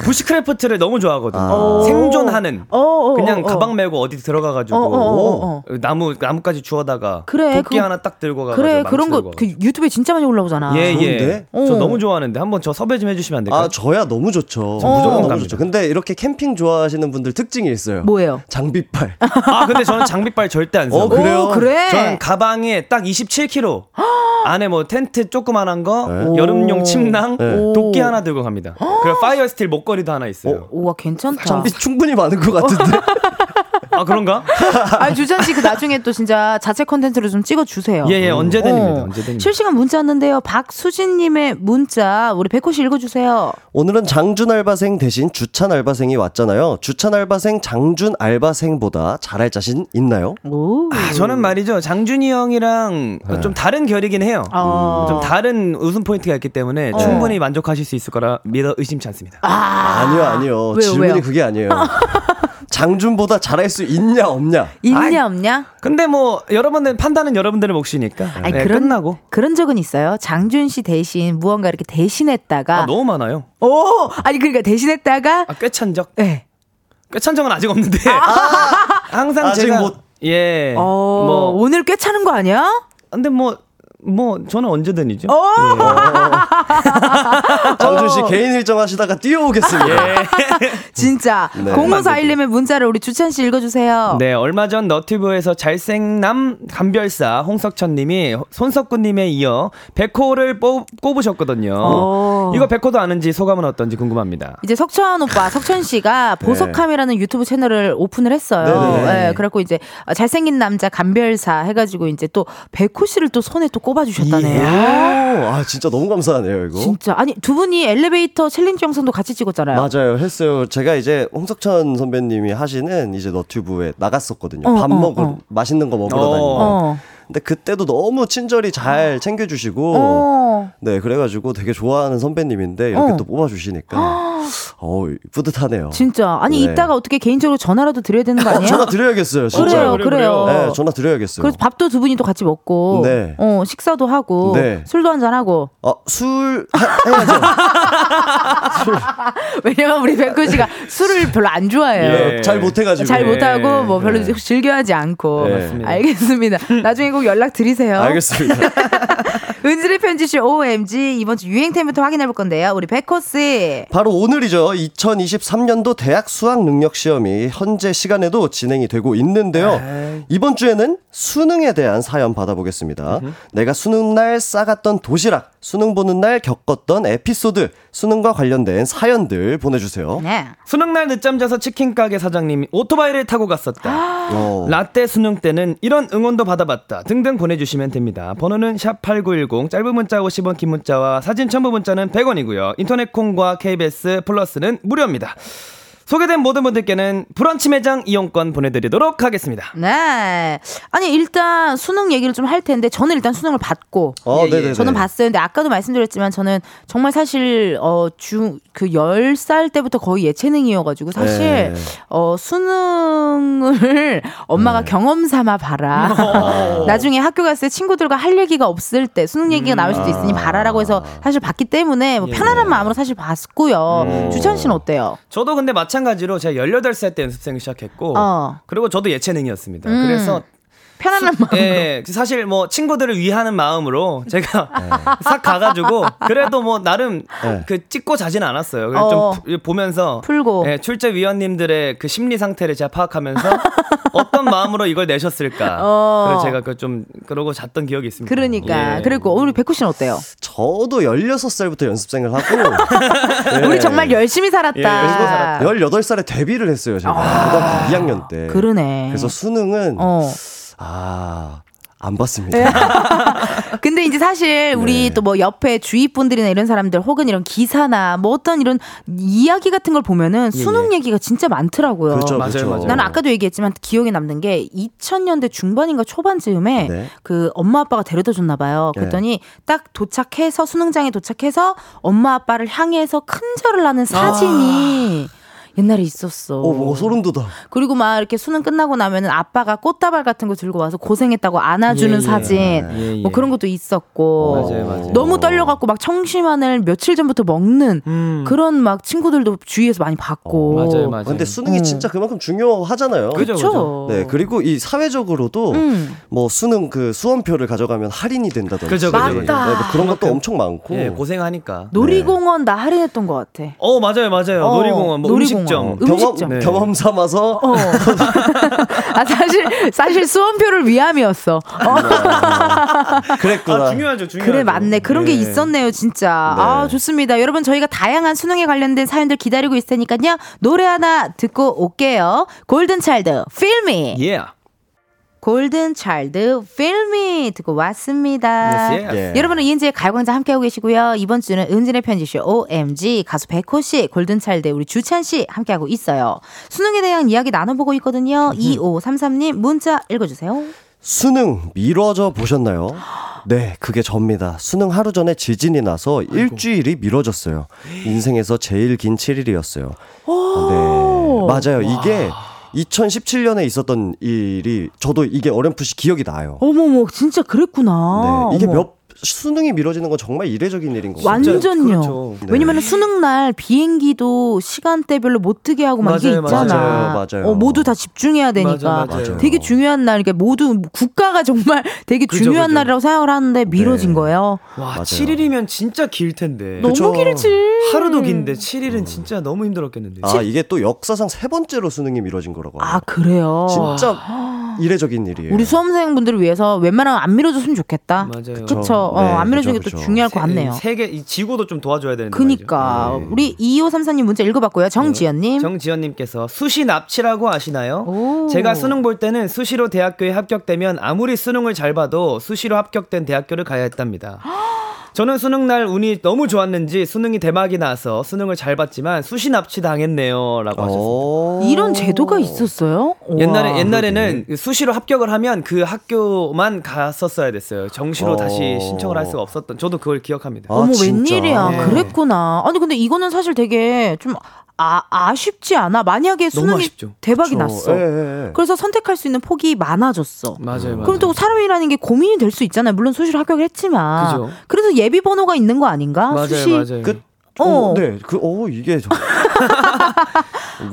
bushcraft를 너무 좋아하거든요. 아. 생존하는 어, 어, 그냥 어, 어. 가방 메고 어디 들어가가지고 어, 어, 어, 어. 나무 나무까지 주워다가 그래, 도끼 그거- 하나 딱 들고 가가지고 그래, 그런 거 그 유튜브에 진짜 많이 올라오잖아. 예, 예. 좋은데? 어. 저 너무 좋아하는데 한번 저 섭외 좀 해주시면 안 될까요? 아, 저야 너무 좋죠. 어. 무조건 너무. 좋죠. 근데 이렇게 캠핑 좋아하시는 분들 특징이 있어요. 뭐예요? 장비빨. 아, 근데 저는 장비빨 절대 안 써요. 어, 그래요? 오, 그래. 저는 가방에 딱 27kg [GASPS] 안에 뭐 텐트 조그만한 거, 네. 여름용 침낭, 네. 도끼 하나 들고 갑니다. 그리고 fire steel 목걸이도 하나 있어요. 우와, 괜찮다. 장비 충분히 많은 것 같은데. [LAUGHS] 아 그런가? [LAUGHS] 아, 주찬 씨 그 나중에 또 진짜 자체 컨텐츠로 좀 찍어 주세요. 예, 예, 언제든입니다. 어. 언제든입니다. 실시간 문자 왔는데요. 박수진님의 문자 우리 백호 씨 읽어주세요. 오늘은 장준 알바생 대신 주찬 알바생이 왔잖아요. 주찬 알바생 장준 알바생보다 잘할 자신 있나요? 오. 아, 저는 말이죠. 장준이 형이랑 네. 좀 다른 결이긴 해요. 어. 좀 다른 웃음 포인트가 있기 때문에 충분히 만족하실 수 있을 거라 믿어 의심치 않습니다. 아. 아니요, 아니요. 왜요, 질문이 왜요? 그게 아니에요. [LAUGHS] 장준보다 잘할 수 있냐, 없냐? 있냐 아이, 없냐? 근데 뭐 여러분들 판단은 여러분들의 몫이니까 아니, 네, 그런- 끝나고 그런 적은 있어요. 장준 씨 대신 무언가 이렇게 대신했다가 아, 너무 많아요. 오 아니 그러니까 대신했다가 아, 꿰찬 적? 네. 꿰찬 적은 아직 없는데 [LAUGHS] 항상 아직 제가 못- 예. 어, 뭐 오늘 꽤 차는 거 아니야? 근데 뭐 뭐 저는 언제든이죠. 어? 장준 씨 개인 일정 하시다가 뛰어오겠습니다. 예. [LAUGHS] 진짜. 네. 0541님의 문자를 우리 주찬 씨 읽어주세요. 네, 얼마 전 너튜브에서 잘생남 감별사 홍석천님이 손석구님에 이어 백호를 뽑, 꼽으셨거든요. 오. 이거 백호도 아는지 소감은 어떤지 궁금합니다. 이제 석천 오빠, 석천 씨가 [LAUGHS] 보석함이라는 유튜브 채널을 오픈을 했어요. 네네. 예, 그래갖고 이제 잘생긴 남자 감별사 해가지고 이제 또 백호 씨를 또 손에 또 꼽아주셨다네요. 오, 아, 진짜 너무 감사하네요, 이거. 진짜 아니 두 분이 엘리베이터 챌린지 영상도 같이 찍었잖아요. 맞아요. 했어요. 제가 이제 홍석천 선배님이 하시는 이제 너튜브에 나갔었거든요. 어, 밥 어, 먹으러 어. 맛있는 거 먹으러 어. 다니는. 어. 근데 그때도 너무 친절히 잘 챙겨주시고 어. 네 그래가지고 되게 좋아하는 선배님인데 이렇게 어. 또 뽑아주시니까 어 뿌듯하네요. 진짜. 아니, 네. 이따가 어떻게 개인적으로 전화라도 드려야 되는 거 어, 아니에요? 전화 드려야겠어요. 진짜. 그래요, 그래요. 네, 전화 드려야겠어요. 그래서 밥도 두 분이 또 같이 먹고, 네. 어, 식사도 하고, 네. 술도 한잔 하고. 어, 술 하- 해야죠. [LAUGHS] 왜냐면 우리 백호 씨가 술을 별로 안 좋아해요. 예. 잘 못해가지고. 잘 네. 못하고 뭐 별로 네. 즐겨하지 않고 네. 맞습니다. 알겠습니다. 나중에 꼭 연락 드리세요. 알겠습니다. 은진의 편지쇼 OMG 이번 주 유행템부터 확인해 볼 건데요. 우리 백호 씨. 바로 오늘이죠. 2023년도 대학 수학 능력 시험이 현재 시간에도 진행이 되고 있는데요. 이 번 주에는 수능에 대한 사연 받아보겠습니다. 내가 수능 날 싸갔던 도시락, 수능 보는 날 겪었던 에피소드, 수능과 관련된 사연들 보내주세요. 네. 수능 날 늦잠 자서 치킨 가게 사장님이 오토바이를 타고 갔었다. 어, 라떼 수능 때는 이런 응원도 받아봤다 등등 보내주시면 됩니다. 번호는 샵8910 짧은 문자 50원 긴 문자와 사진 첨부 문자는 100원이고요. 인터넷 콩과 KBS 플러스는 무료입니다. 소개된 모든 분들께는 브런치 매장 이용권 보내드리도록 하겠습니다. 네. 아니 일단 수능 얘기를 좀 할 텐데 저는 일단 수능을 봤고 어, 예, 네네네. 저는 봤어요. 근데 아까도 말씀드렸지만 저는 정말 사실 어 중 그 10살 때부터 거의 예체능이어 가지고 사실 네. 어 수능을 [LAUGHS] 엄마가 경험 삼아 봐라. [LAUGHS] 나중에 학교 갔을 때 친구들과 할 얘기가 없을 때 수능 얘기가 나올 수도 있으니 봐라라고 해서 사실 봤기 때문에 뭐 예. 편안한 마음으로 사실 봤고요. 주찬 씨는 어때요? 저도 근데 마찬가지 로 제가 18살 때 연습생을 시작했고 어. 그리고 저도 예체능이었습니다. 음. 그래서 편안한 마음으로. 예, 사실 뭐 친구들을 위하는 마음으로 제가 [LAUGHS] 싹 가가지고 그래도 뭐 나름 네. 그 찍고 자진 않았어요. 그래서 어. 좀 푸- 보면서 풀고. 예, 출제 위원님들의 그 심리 상태를 제가 파악하면서 [LAUGHS] 어떤 마음으로 이걸 내셨을까. 어. 그래서 제가 그 좀 그러고 잤던 기억이 있습니다. 그러니까 예. 그리고 우리 백호 씨는 어때요? 저도 16살부터 연습생을 하고. [LAUGHS] 네. 우리 정말 열심히 살았다. 예, 열심히 살았다. 18살에 데뷔를 했어요, 제가. 고등학교 2학년 때. 그러네. 그래서 수능은, 어. 아, 안 봤습니다. [LAUGHS] 근데 이제 사실 우리 네. 또뭐 옆에 주위 분들이나 이런 사람들 혹은 이런 기사나 뭐 어떤 이런 이야기 같은 걸 보면은 수능 얘기가 진짜 많더라고요. 그렇죠, 맞아요, 그렇죠. 맞아요. 나는 아까도 얘기했지만 기억에 남는 게 2000년대 중반인가 초반쯤에 네. 그 엄마 아빠가 데려다 줬나 봐요. 네. 그랬더니 딱 도착해서 수능장에 도착해서 엄마 아빠를 향해서 큰 절을 하는 사진이 옛날에 있었어. 어, 뭐 소름 돋아. 그리고 막 이렇게 수능 끝나고 나면은 아빠가 꽃다발 같은 거 들고 와서 고생했다고 안아주는 예, 예. 사진 예, 예. 뭐 그런 것도 있었고 맞아요, 맞아요. 너무 떨려갖고 막 청심환을 며칠 전부터 먹는 음. 그런 막 친구들도 주위에서 많이 봤고 맞아요, 맞아요. 근데 수능이 음. 진짜 그만큼 중요하잖아요. 그죠, 그쵸? 네, 그리고 이 사회적으로도 음. 뭐 수능 그 수험표를 가져가면 할인이 된다든지. 그죠, 그죠, 네, 그죠. 뭐 그런 것도 엄청 많고. 예, 고생하니까. 놀이공원 나 할인했던 것 같아. 어, 맞아요, 맞아요. 어, 놀이공원, 뭐 놀이공원. 음식점. 음. 경험, 음식점. 네. 경험 삼아서 어. 아 사실 사실 수험표를 위함이었어. 어. 그랬구나. 아, 중요하죠, 중요하죠. 그래 맞네 그런 게 예. 있었네요 진짜 네. 아 좋습니다 여러분 저희가 다양한 수능에 관련된 사연들 기다리고 있을 테니까요 노래 하나 듣고 올게요 골든 차일드 필미 예. 골든 차일드 필미 듣고 왔습니다 Yes, yes. 예. 여러분은 이은지의 가요광장 함께하고 계시고요 이번 주는 은진의 편지쇼 OMG 가수 백호 씨 골든 차일드 우리 주찬 씨 함께하고 있어요 수능에 대한 이야기 나눠보고 있거든요 2533님 문자 읽어주세요 수능 미뤄져 보셨나요? 네, 그게 접니다. 수능 하루 전에 지진이 나서 일주일이 미뤄졌어요. 인생에서 제일 긴 7일이었어요. 네, 맞아요. 이게 2017년에 있었던 일이 저도 이게 어렴풋이 기억이 나요. 어머머 진짜 그랬구나 네, 이게 어머. 몇 수능이 미뤄지는 건 정말 이례적인 일인 것 같아요. 완전요. 그렇죠. 네. 왜냐면 수능 날 비행기도 시간대별로 못 뜨게 하고 막 이게 맞아요, 있잖아. 맞아요, 맞아요. 어, 모두 다 집중해야 되니까. 맞아, 맞아요. 되게 중요한 날, 그러니까 모두 국가가 정말 [LAUGHS] 되게 그죠, 중요한 그죠. 날이라고 생각을 하는데 미뤄진 네. 거예요. 와, 맞아요. 7일이면 진짜 길 텐데. 너무 그쵸. 길지. 하루도 긴데 7일은 진짜 너무 힘들었겠는데. 아, 이게 또 역사상 세 번째로 수능이 미뤄진 거라고. 아. 그래요. 진짜 [GASPS] 이례적인 일이에요. 우리 수험생분들을 위해서 웬만하면 안 밀어줬으면 좋겠다. 맞아요. 그쵸. 어, 네, 안 밀어주는 그쵸, 게또 그쵸. 중요할 것 같네요. 세계 이 지구도 좀 도와줘야 되는데. 그니까. 네. 우리 2534님 문자 읽어봤고요. 정지연님. 정지연님께서 수시 납치라고 아시나요? 오. 제가 수능 볼 때는 수시로 대학교에 합격되면 아무리 수능을 잘 봐도 수시로 합격된 대학교를 가야 했답니다. [GASPS] 저는 수능 날 운이 너무 좋았는지 수능이 대박이 나서 수능을 잘 봤지만 수시 납치 당했네요라고 하셨습니다. 어. 이런 제도가 있었어요? 옛날에 우와. 옛날에는 수시로 합격을 하면 그 학교만 갔었어야 됐어요. 정시로 어. 다시 신청을 할 수가 없었던. 저도 그걸 기억합니다. 아, 어머 진짜? 웬일이야 네. 그랬구나 아니 근데 이거는 사실 되게 좀 아, 아쉽지 않아 만약에 수능이 아쉽죠. 대박이 그쵸. 났어 예, 예, 예. 그래서 선택할 수 있는 폭이 많아졌어 맞아요, 맞아요. 그럼 또 사람이라는 게 고민이 될 수 있잖아요 물론 수시로 합격을 했지만 그죠. 그래서 예비 번호가 있는 거 아닌가 맞아요, 수시 맞아요. 그, 어. 어, 네, 그, 어, 이게 좀. [LAUGHS]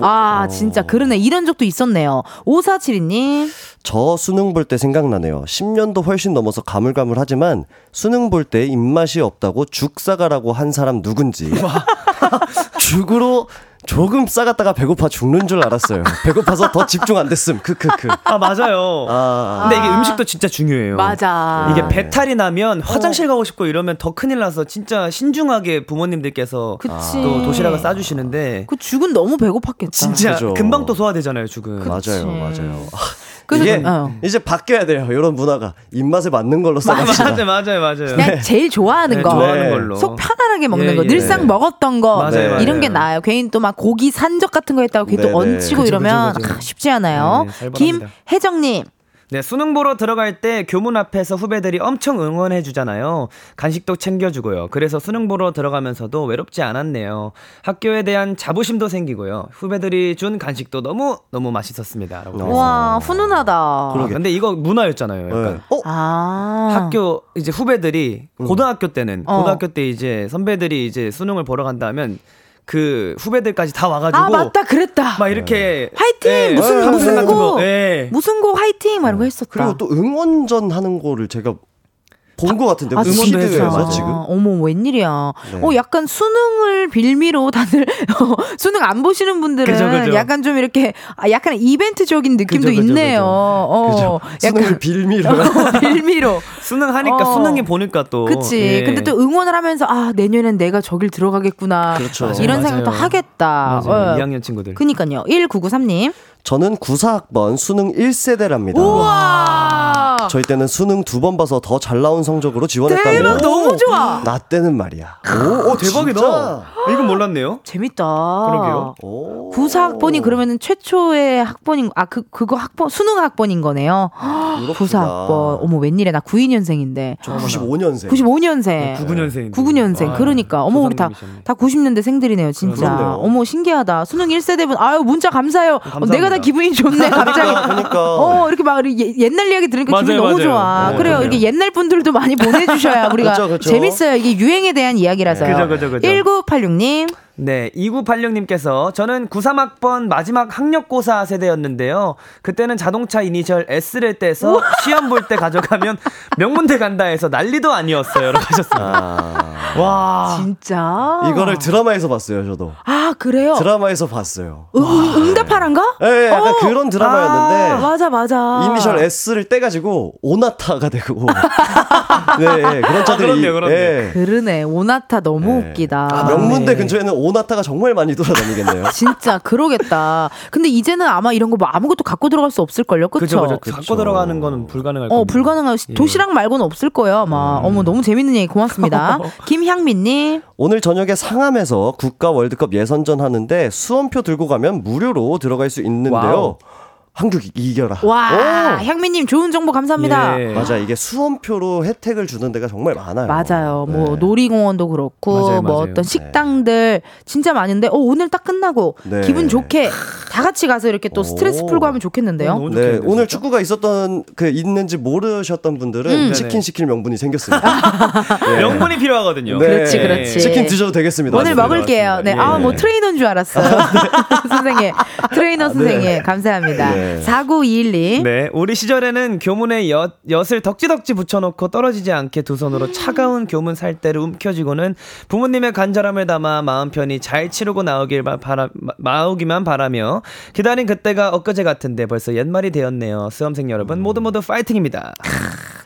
아 어. 진짜 그러네 이런 적도 있었네요 5472님 저 수능 볼 때 생각나네요. 10년도 훨씬 넘어서 가물가물하지만 수능 볼 때 입맛이 없다고 죽 사가라고 한 사람 누군지. [LAUGHS] 죽으로 조금 싸갔다가 배고파 죽는 줄 알았어요. 배고파서 더 집중 안 됐음. 크크크. 아 맞아요. 아, 근데 이게 음식도 진짜 중요해요. 맞아 이게 배탈이 나면 화장실 가고 싶고 이러면 더 큰일 나서 진짜 신중하게 부모님들께서 그치 또 도시락을 싸주시는데 그 죽은 너무 배고팠겠다 진짜 그죠. 금방 또 소화되잖아요 죽은. 맞아요, 맞아요. 그래서 이게 어. 이제 바뀌어야 돼요. 이런 문화가 입맛에 맞는 걸로 싸갑시다. 맞아요 맞아요 맞아요. 그냥 제일 좋아하는 네, 거, 좋아하는 네. 걸로. 속 편안하게 먹는 예, 거, 예. 늘상 먹었던 거 맞아요, 네. 맞아요. 이런 게 나아요. 괜히 또 막 고기 산적 같은 거 했다고 괜히 네, 또 네. 얹히고 그죠, 이러면 그죠, 그죠. 아, 쉽지 않아요. 네. 김혜정님. 네, 수능 보러 들어갈 때 교문 앞에서 후배들이 엄청 응원해 주잖아요. 간식도 챙겨 주고요. 그래서 수능 보러 들어가면서도 외롭지 않았네요. 학교에 대한 자부심도 생기고요. 후배들이 준 간식도 너무 너무 맛있었습니다. 라고 어. 와 훈훈하다. 그러게. 근데 이거 문화였잖아요. 약간. 네. 어? 아 학교 이제 후배들이 고등학교 때는 어. 고등학교 때 이제 선배들이 이제 수능을 보러 간다면 그 후배들까지 다 와가지고 아 맞다 그랬다. 막 이렇게 화이팅! 예, 무슨- 무슨 거? 거, 예. 무슨 거 화이팅 막 이런 거 했었다. 그리고 또 응원전 하는 거를 제가 본 것 같은데. 아, 진짜? 했어요, 피드예요, 지금? 어머, 웬일이야. 네. 어, 약간 수능을 빌미로 다들, [LAUGHS] 어, 수능 안 보시는 분들은 그죠, 그죠. 약간 좀 이렇게, 아, 약간 이벤트적인 느낌도 그죠, 그죠, 있네요. 그죠. 어, 수능을 빌미로요. [LAUGHS] 빌미로. 수능 하니까 어. 수능이 보니까 또 그치. 예. 근데 또 응원을 하면서, 아, 내년엔 내가 저길 들어가겠구나. 그렇죠. 이런 맞아요. 생각도 하겠다. 맞아요. 어. 2학년 친구들. 그니까요. 1993님. 저는 94학번 수능 1세대랍니다. 우와! 저희 때는 수능 두 번 봐서 더 잘 나온 성적으로 지원했다며. 대박, 너무 좋아. 나 때는 말이야. 오, 오 대박이다. 진짜? 이건 몰랐네요. 재밌다. 그러게요. 오. 94학번이 그러면은 최초의 학번인 아 그 그거 학번 수능 학번인 거네요. 그렇구나. 94학번. 어머 웬일이야 나 92년생인데. 저 95년생. 95년생. 99년생. 99년생. 그러니까 어머 우리 다다 90년대 생들이네요, 진짜. 그렇네요. 어머 신기하다. 수능 1세대 분 아유 문자 감사해요. 어, 감사합니다. 내가 다 기분이 좋네 갑자기. 그러니까. 어 이렇게 막 예- 옛날 이야기 들으니까 기분이 맞아요, 너무 맞아요. 좋아. 네, 그래요. 이렇게 옛날 분들도 많이 보내주셔야 우리가 [LAUGHS] 그쵸, 그쵸. 재밌어요. 이게 유행에 대한 이야기라서요. 그죠, 그죠, 그죠. 1986님. 네, 2986님께서 저는 93학번 마지막 학력고사 세대였는데요. 그때는 자동차 이니셜 S를 떼서 시험 볼 때 가져가면 명문대 간다 해서 난리도 아니었어요. 라고 하셨습니다. 아, 와. 진짜. 이거를 드라마에서 봤어요, 저도. 아 그래요. 드라마에서 봤어요. 응, 응, 응답하란가? 예, 예, 약간 어. 그런 드라마였는데. 아, 맞아 맞아. 이니셜 S를 떼가지고 오나타가 되고 [LAUGHS] 네, 예, 그런 차들이 그렇네요, 그렇네요. 예. 그러네. 오나타 너무 네. 웃기다. 아, 명문대 네. 근처에는 오나타가 정말 많이 돌아다니겠네요. [LAUGHS] 진짜 그러겠다. 근데 이제는 아마 이런 거 뭐 아무것도 갖고 들어갈 수 없을 걸요. 그렇죠? 갖고 들어가는 거는 불가능할 어 겁니다. 불가능한 예. 도시락 말고는 없을 거예요. 아마. 어머 너무 재밌는 얘기 고맙습니다. [LAUGHS] 김향민 님. 오늘 저녁에 상암에서 국가 월드컵 예선전 하는데 수험표 들고 가면 무료로 들어갈 수 있는데요. Wow. 한국이 이겨라. 와 오! 향민님 좋은 정보 감사합니다. 예. 맞아 이게 수험표로 혜택을 주는 데가 정말 많아요. 맞아요. 뭐 네. 놀이공원도 그렇고 맞아요, 뭐 맞아요. 어떤 식당들 진짜 많은데 어 오늘 딱 끝나고 네. 기분 좋게 다 같이 가서 이렇게 또 스트레스 오. 풀고 하면 좋겠는데요. 너무 네, 좋겠는데, 오늘? 축구가 있었던 그 있는지 모르셨던 분들은 음. 치킨. 시킬 명분이 생겼습니다. [LAUGHS] 네. 명분이 필요하거든요. 네. 그렇지, 그렇지. 치킨 드셔도 되겠습니다. 오늘 맞습니다, 먹을게요. 네. 맞습니다. 아, 예. 뭐 트레이너인 줄 알았어요. [LAUGHS] [LAUGHS] 선생님. 트레이너 선생님. 감사합니다. 네. 4921님. 네, 우리 시절에는 교문에 엿, 엿을 덕지덕지 붙여놓고 떨어지지 않게 두 손으로 차가운 교문 살대를 움켜쥐고는 부모님의 간절함을 담아 마음 편히 잘 치르고 나오길 바, 바라, 마- 나오기만 바라며 기다린 그때가 엊그제 같은데 벌써 옛말이 되었네요. 수험생 여러분 모두 모두 파이팅입니다.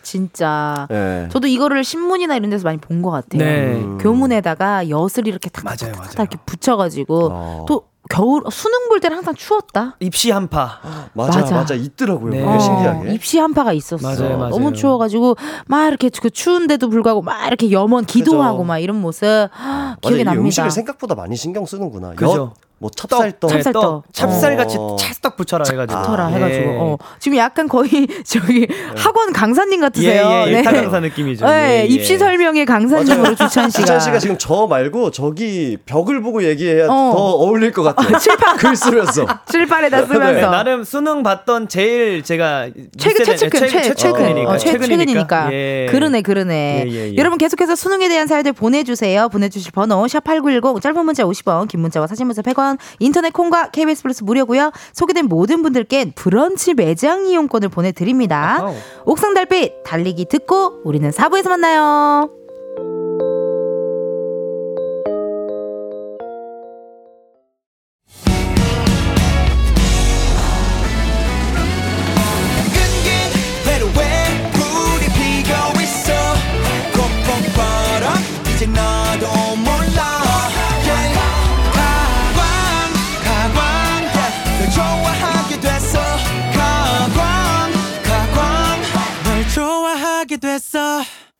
진짜. 네. 저도 이거를 신문이나 이런 데서 많이 본 것 같아요. 네. 교문에다가 엿을 이렇게 탁 맞아요, 탁 맞아요. 이렇게 붙여가지고 어. 또 겨울 수능 볼 때는 항상 추웠다. 입시 한파. 맞아, 맞아. 맞아, 있더라고요. 네. 어, 신기하게. 입시 한파가 있었어. 맞아요, 맞아요. 너무 추워가지고 막 이렇게 그 추운데도 불구하고 막 이렇게 염원 기도하고 그죠. 막 이런 모습 [GASPS] 맞아, 기억이 이 납니다. 음식을 생각보다 많이 신경 쓰는구나. 그죠. 엿, 뭐 찹쌀떡. 찹쌀- 찹쌀떡. 찹쌀같이 어. 찰떡 붙여라 해가지고. 터라 예. 해가지고 어. 지금 약간 거의 [LAUGHS] 저기 학원 강사님 같으세요. 예, 예, 네. 일타 강사 느낌이죠. 네, 예, 예. 입시 설명의 강사님으로 주찬 씨가. 주찬 씨가 지금 저 말고 저기 벽을 보고 얘기해야 어. 더 어울릴 것 같아요. 칠판. 글 쓰면서. [LAUGHS] 칠판에다 네, 쓰면서 나름 수능 봤던 제일 제가 최근 최근 최- 최, 최근이니까 어, 최, 최근이니까 예. 그러네 그러네 예, 예, 예. 여러분 계속해서 수능에 대한 사연들 보내주세요 보내주실 번호 샵 8910 짧은 문자 50원 긴 문자와 사진 문자 100원 인터넷 콩과 KBS 플러스 무료고요. 소개된 모든 분들께 브런치 매장 이용권을 보내드립니다. 옥상 달빛 달리기 듣고 우리는 4부에서 만나요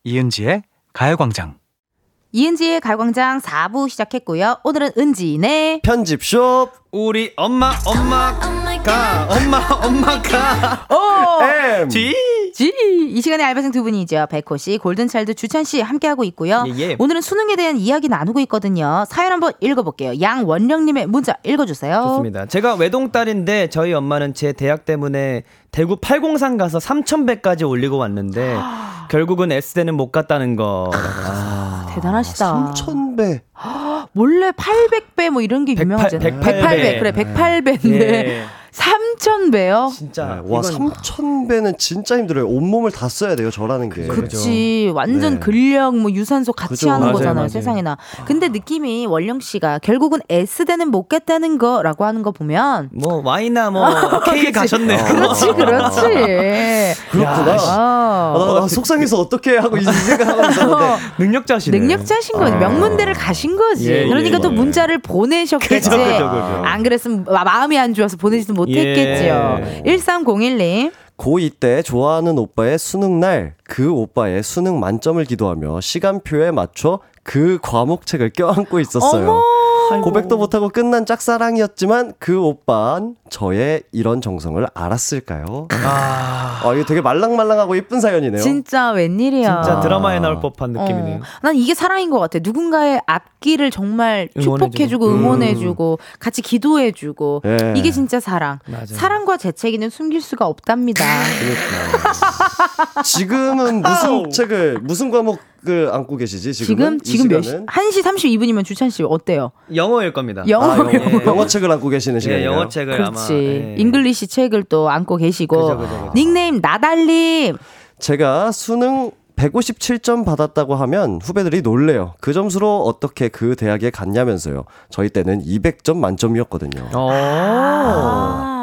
이은지의 가요광장. 이은지의 가광장 4부 시작했고요 오늘은 은지네 편집숍. 우리 엄마 엄마가 엄마 엄마가 오 M. 지 지! 이 시간에 알바생 두 분이죠. 백호 씨, 골든차일드 주찬 씨 함께 하고 있고요. 예, 예. 오늘은 수능에 대한 이야기 나누고 있거든요. 사연 한번 읽어볼게요. 양원령님의 문자 읽어주세요. 좋습니다. 제가 외동딸인데 저희 엄마는 제 대학 때문에 대구 803 가서 3,100까지 올리고 왔는데 결국은 S대는 못 갔다는 거. 아, 대단하시다. 3,000배. 원래 800배 뭐 이런 게 108, 유명하잖아요. 108 배. 그래, 108배인데. 예. 3,000배요? 진짜 네, 와, 이건 3,000배는 진짜 힘들어요. 온 몸을 다 써야 돼요, 저라는 게. 그치. 완전 네. 근력, 뭐 유산소 같이 그죠. 하는 맞아요, 거잖아요, 맞아요. 세상에나. 근데 느낌이 원령 씨가 결국은 S대는 못 갔다는 거라고 하는 거 보면 뭐 Y나 뭐 [LAUGHS] K 가셨네 요. 그렇지, 그렇지. [LAUGHS] 그렇구나. 아. 아, 나, 나 속상해서 어떻게 하고 이 생각하고 있었는데. [LAUGHS] 능력자시네. 능력자신 거지. 명문대를 가신 거지. 예, 그러니까 예, 또 예. 문자를 보내셨겠지. 그죠, 그죠, 그죠. 안 그랬으면 마- 마음이 안 좋아서 보내지도 못했겠죠. 예. 1301님. 고2 때 좋아하는 오빠의 수능날 그 오빠의 수능 만점을 기도하며 시간표에 맞춰 그 과목책을 껴안고 있었어요. 고백도 못하고 끝난 짝사랑이었지만 그 오빠는 저의 이런 정성을 알았을까요? 아, 아, 이거 되게 말랑말랑하고 예쁜 사연이네요. 진짜 웬일이야. 진짜 드라마에 나올 법한 느낌이네요. 어, 난 이게 사랑인 것 같아. 누군가의 앞길을 정말. 축복해주고 음. 응원해주고 같이 기도해주고 예. 이게 진짜 사랑. 맞아요. 사랑과 재채기는 숨길 수가 없답니다. 지금은 무슨 책을 무슨 과목 을 안고 계시지? 지금? 지금 몇 시? 시간은? 1시 32분이면 주찬 씨 어때요? 영어일 겁니다. 영어 아, 영어, 예. 영어 책을 안고 계시는 예, 시간이에요. 영어 책을 아마 그렇지. 예. English 책을 또 안고 계시고 그죠, 그죠, 그죠. 닉네임 나달님 제가 수능 157점 받았다고 하면 후배들이 놀래요. 그 점수로 어떻게 그 대학에 갔냐면서요. 저희 때는 200점 만점이었거든요. 어. 아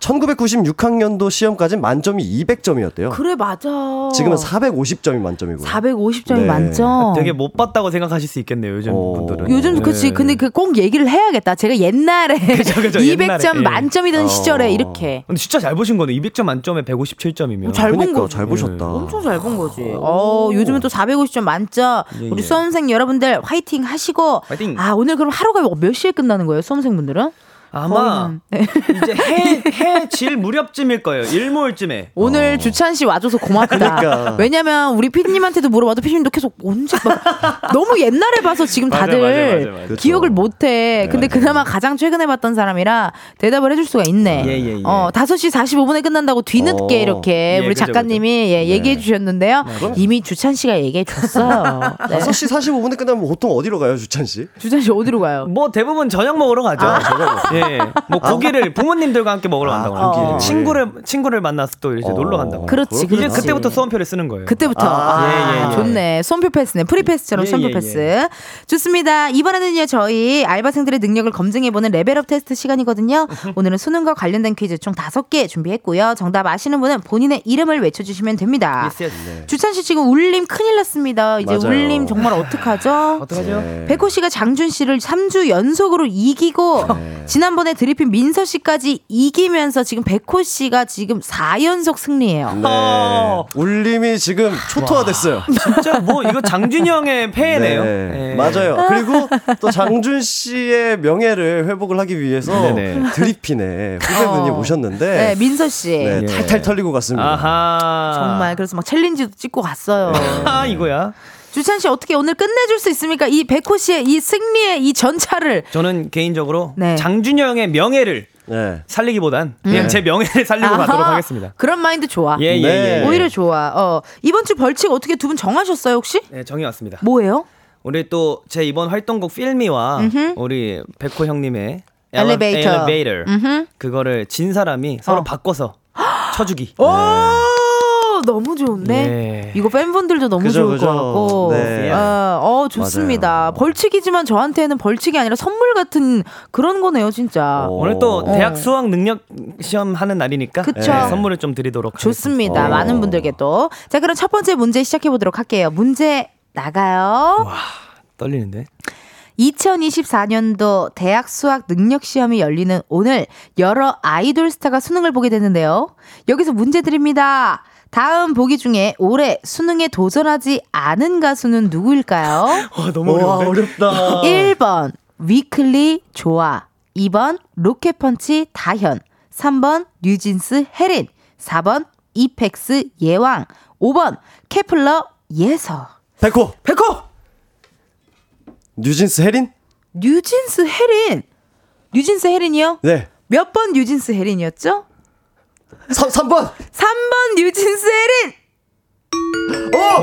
1996학년도 시험까지 만점이 200점이었대요. 그래 맞아. 지금은 450점이 만점이고. 450점이 네. 만점. 되게 못 봤다고 생각하실 수 있겠네요, 요즘 어. 분들은. 요즘 그치 예. 근데 그 꼭 얘기를 해야겠다. 제가 옛날에 [LAUGHS] 그죠, 그죠, 200점 옛날에, 예. 만점이던 어. 시절에 이렇게 근데 진짜 잘 보신 거네. 200점 만점에 157점이면. 잘본 그러니까 거지. 잘 보셨다. 예. 엄청 잘 본 거지. 어, 요즘은 또 450점 만점. 예, 우리 예. 수험생 여러분들 화이팅 하시고. 화이팅! 아, 오늘 그럼 하루가 몇 시에 끝나는 거예요, 수험생분들은? 아마 네. 이제 해, 해 질 무렵쯤일 거예요. 일몰쯤에. 오늘 주찬 씨 와줘서 고맙다. 어. 그러니까. 왜냐면 우리 피디님한테도 물어봐도 피디님도 계속 언제 막 [LAUGHS] 너무 옛날에 봐서 지금 다들 맞아, 맞아, 맞아. 기억을 못해. 근데 그나마 가장 최근에 봤던 사람이라 대답을 해줄 수가 있네. 예, 예, 예. 어 5시 45분에 끝난다고 뒤늦게 어. 이렇게 예, 우리 그죠, 작가님이 예, 얘기해 주셨는데요. 이미 주찬 씨가 얘기해 줬어요. [LAUGHS] 네. 5시 45분에 끝나면 보통 어디로 가요, 주찬 씨? 주찬 씨 어디로 가요? 뭐 대부분 저녁 먹으러 가죠. [LAUGHS] 예. 뭐 고기를 부모님들과 함께 먹으러 간다고 아. 고기를. 친구를 친구를 만나서 또 이제 어. 놀러 간다고. 그렇지, 이제 그렇지. 그때부터 수험표를 쓰는 거예요. 그때부터 아, 아, 예, 예, 예. 좋네 수험표 패스네 프리 패스처럼 예, 수험표 예, 패스 좋습니다 이번에는요 저희 알바생들의 능력을 검증해보는 레벨업 테스트 시간이거든요 [LAUGHS] 오늘은 수능과 관련된 퀴즈 총 다섯 개 준비했고요 정답 아시는 분은 본인의 이름을 외쳐주시면 됩니다 Yes. 주찬 씨 지금 울림 큰일 났습니다 이제 맞아요. 울림 정말 어떡하죠 [LAUGHS] 어떡하죠? 네. 백호 씨가 장준 씨를 3주 연속으로 이기고 네. 지난 지난번에 드리핀 민서 씨까지 이기면서 지금 백호 씨가 지금 4연속 승리예요. 네. 울림이 지금 초토화됐어요. [LAUGHS] 진짜 뭐 이거 장준이 형의 폐해네요. 네, 예. 맞아요. 그리고 또 장준 씨의 명예를 회복을 하기 위해서 네네. 드리핀에 후배분이 어. 오셨는데 네, 민서 씨. 네, 예. 탈탈 털리고 갔습니다. 아하. 정말 그래서 막 챌린지도 찍고 갔어요. [LAUGHS] 아 이거야. 주찬 씨 어떻게 오늘 끝내줄 수 있습니까? 이 백호 씨의 이 승리의 이 전차를 저는 개인적으로 네. 장준이 형의 명예를 네. 살리기보단 그냥 제 명예를 살리고 가도록 음. 아하, 하겠습니다. 그런 마인드 좋아. 예, 예, 네. 예. 오히려 좋아. 어, 이번 주 벌칙 어떻게 두 분 정하셨어요, 혹시? 네, 정해 왔습니다. 뭐예요? 우리 또 제 이번 활동곡 필미와 음흠. 우리 백호 형님의 엘리베이터. 엘리베이터. 그거를 진 사람이 서로 어. 바꿔서 쳐주기. 오, 너무 좋은데? 네. 이거 팬분들도 너무 그죠, 좋을 그죠. 것 같고. 네. 어, 어, 좋습니다. 맞아요. 벌칙이지만 저한테는 벌칙이 아니라 선물 같은 그런 거네요, 진짜. 오. 오늘 또 어. 대학 수학 능력 시험 하는 날이니까 그쵸. 네, 선물을 좀 드리도록 좋습니다. 어. 많은 분들께 또. 자, 그럼 첫 번째 문제 시작해 보도록 할게요. 문제 나가요. 하겠습니다. 떨리는데. 2024년도 대학 수학 능력 시험이 열리는 오늘 여러 아이돌 스타가 수능을 보게 되는데요. 여기서 문제 드립니다. 다음 보기 중에 올해 수능에 도전하지 않은 가수는 누구일까요? 와 너무 와, 어려운데. 어렵다. 1번 위클리 조아 2번 로켓펀치 다현 3번 뉴진스 해린 4번 이펙스 예왕 5번 케플러 예서 백호 백호 뉴진스 해린? 뉴진스 해린 뉴진스 해린이요? 네. 몇 번 뉴진스 해린이었죠? 3, 3번. 3번 뉴진스 해린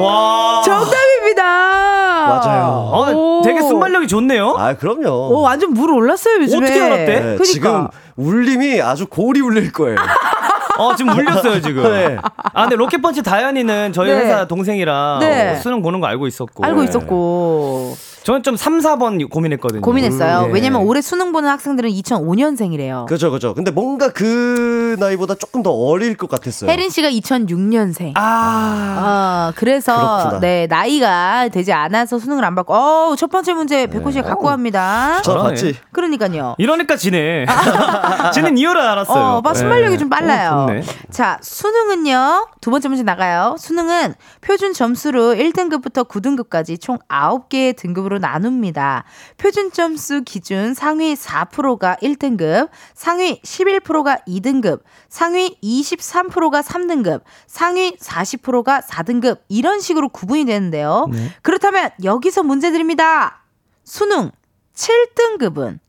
와. 정답입니다. 맞아요. 어, 오. 되게 순발력이 좋네요. 아, 그럼요. 오, 완전 물 올랐어요 요즘에. 어떻게 알았대? 네, 그러니까. 지금 울림이 아주 고리 울릴 거예요. [LAUGHS] 어, 지금 울렸어요, 지금. [LAUGHS] 네. 아, 근데 로켓펀치 다현이는 저희 네. 회사 동생이라 네. 수능 보는 거 알고 있었고. 알고 있었고 저는 좀 3, 4번 고민했거든요. 고민했어요. 음, 예. 왜냐면 올해 수능 보는 학생들은 2005년생이래요. 그죠, 그죠. 근데 뭔가 그 나이보다 조금 더 어릴 것 같았어요. 혜린 씨가 2006년생. 아. 어, 그래서 그렇구나. 네 나이가 되지 않아서 수능을 안 받고 어, 첫 번째 문제 백호 씨가 갖고 갑니다. 저. 봤지? 그러니까요. 이러니까 지네. [LAUGHS] 지는 이유를 알았어요. 어, 막 순발력이 네. 좀 빨라요. 어. 자, 수능은요. 두 번째 문제 나가요. 수능은 표준 점수로 1등급부터 9등급까지 총 9개의 등급으로 나눕니다. 표준 점수 기준 상위 4%가 1등급, 상위 11%가 2등급, 상위 23%가 3등급, 상위 40%가 4등급 이런 식으로 구분이 되는데요. 그렇다면 여기서 문제 드립니다. 수능 7등급은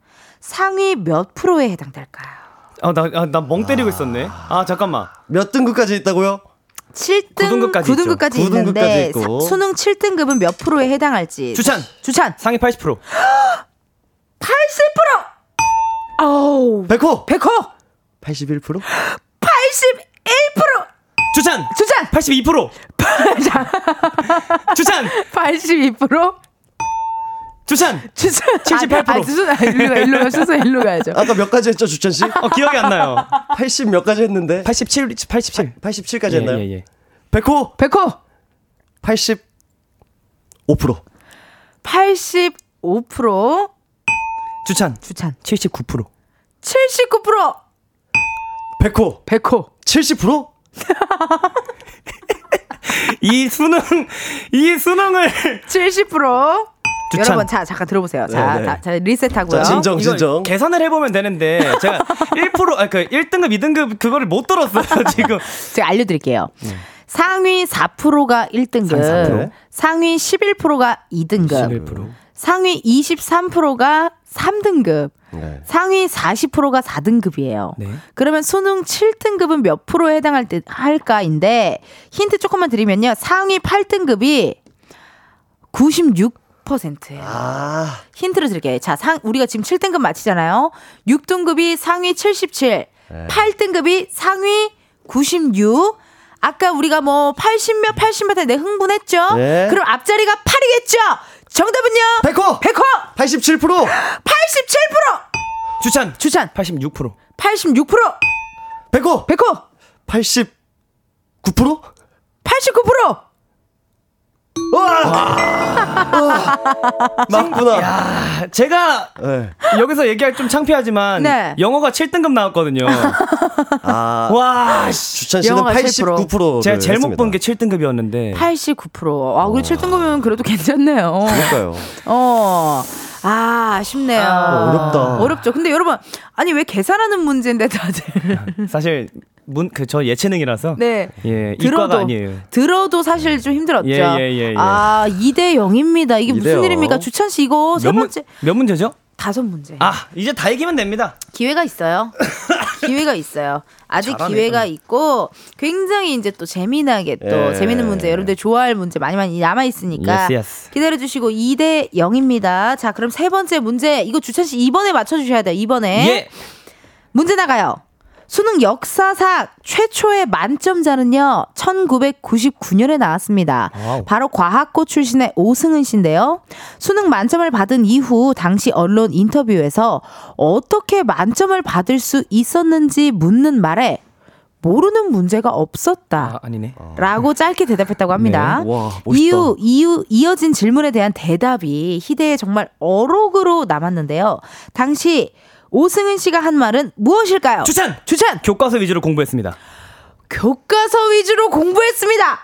상위 몇 프로에 해당될까요? 아, 나, 아, 나멍 때리고 있었네. 아, 잠깐만. 몇 등급까지 있다고요? 7등, 9등급까지 9등급까지, 있죠. 있는데 9등급까지 있고. 사- 수능 7등급은 몇 프로에 해당할지. 주찬. 주찬. 상위 80%. 80%! 어우. 백호! 백호! 81%? 81%! 주찬. 주찬! 82%. [LAUGHS] 주찬. [LAUGHS] 82%? 주찬. 주찬. 78%. 아, 아, 주찬. 아, 일로 가, 일로 가, 순서 일로 가야죠. 아까 몇 가지 했죠, 주찬 씨? 어, 기억이 안 나요. 80 몇 가지 했는데? 87, 87. 87까지 예, 했나요? 예, 예. 백호! 백호! 85%. 85%. 주찬. 주찬. 79%. 79%. 백호! 백호. 70%? [LAUGHS] 이 수능, 이 수능을. 70%. 주찬. 여러분, 자, 잠깐 들어보세요. 자. 다, 자 리셋하고요. 자, 진정, 진정. 계산을 해보면 되는데 제가 [LAUGHS] 1% 아, 그 1등급, 2등급 그거를 못 들었어요 [LAUGHS] 지금. 제가 알려드릴게요. 상위 4%가 1등급, 상위 4%? 상위 11%가 2등급, 11%. 상위 23%가 3등급, 네. 상위 40%가 4등급이에요. 네. 그러면 수능 7등급은 몇 프로에 해당할 때 할까인데 힌트 조금만 드리면요. 상위 8등급이 96% 예요. 아, 힌트를 드릴게요. 자, 상, 우리가 지금 7등급 맞히잖아요. 6등급이 상위 77, 8등급이 상위 96. 아까 우리가 뭐 80몇, 80몇 내 흥분했죠? 네. 그럼 앞자리가 8이겠죠? 정답은요? 백호! 백호! 87%! 87%! 주찬. 주찬! 86%. 86%! 백호! 백호! 89%? 89%! 맞구나. 야, 제가 네. 여기서 얘기할 좀 창피하지만 네. 영어가 7등급 나왔거든요. 아, 와, 씨. 주찬 씨는 영어가 89%. 제가 잘못 본 게 7등급이었는데. 89%. 아, 우리 7등급이면 그래도 괜찮네요. 그러니까요. 어. 아, 아쉽네요. 어렵다. 어렵죠. 근데 여러분, 아니, 왜 계산하는 문제인데 다들. 사실 문 그 저 예체능이라서 네. 예, 들어도 아니에요. 들어도 사실 좀 힘들었죠. 예, 예, 예, 예. 아, 2대 0입니다. 이게 무슨 2대 0. 일입니까? 주찬 씨 이거 세 몇, 문, 번째 몇 문제죠? 다섯 문제. 아, 이제 다 이기면 됩니다. 기회가 있어요. [LAUGHS] 기회가 있어요. 아직 잘하네, 기회가 또. 있고 굉장히 이제 또 재미나게 또 예. 재밌는 문제 여러분들 좋아할 문제 많이 많이 남아 있으니까 Yes, yes. 기다려 주시고 2대 0입니다. 자, 그럼 세 번째 문제 이거 주찬 씨 이번에 맞춰 주셔야 돼요. 이번에 예. 문제 나가요. 수능 역사상 최초의 만점자는요, 1999년에 나왔습니다. Wow. 바로 과학고 출신의 오승은 씨인데요. 수능 만점을 받은 이후 당시 언론 인터뷰에서 어떻게 만점을 받을 수 있었는지 묻는 말에 모르는 문제가 없었다. 아, 아니네. 라고 짧게 대답했다고 합니다. 네. 와. 이후, 이후, 이어진 질문에 대한 대답이 희대에 정말 어록으로 남았는데요. 당시 오승은 씨가 한 말은 무엇일까요? 추천! 추천! 교과서 위주로 공부했습니다. 교과서 위주로 공부했습니다.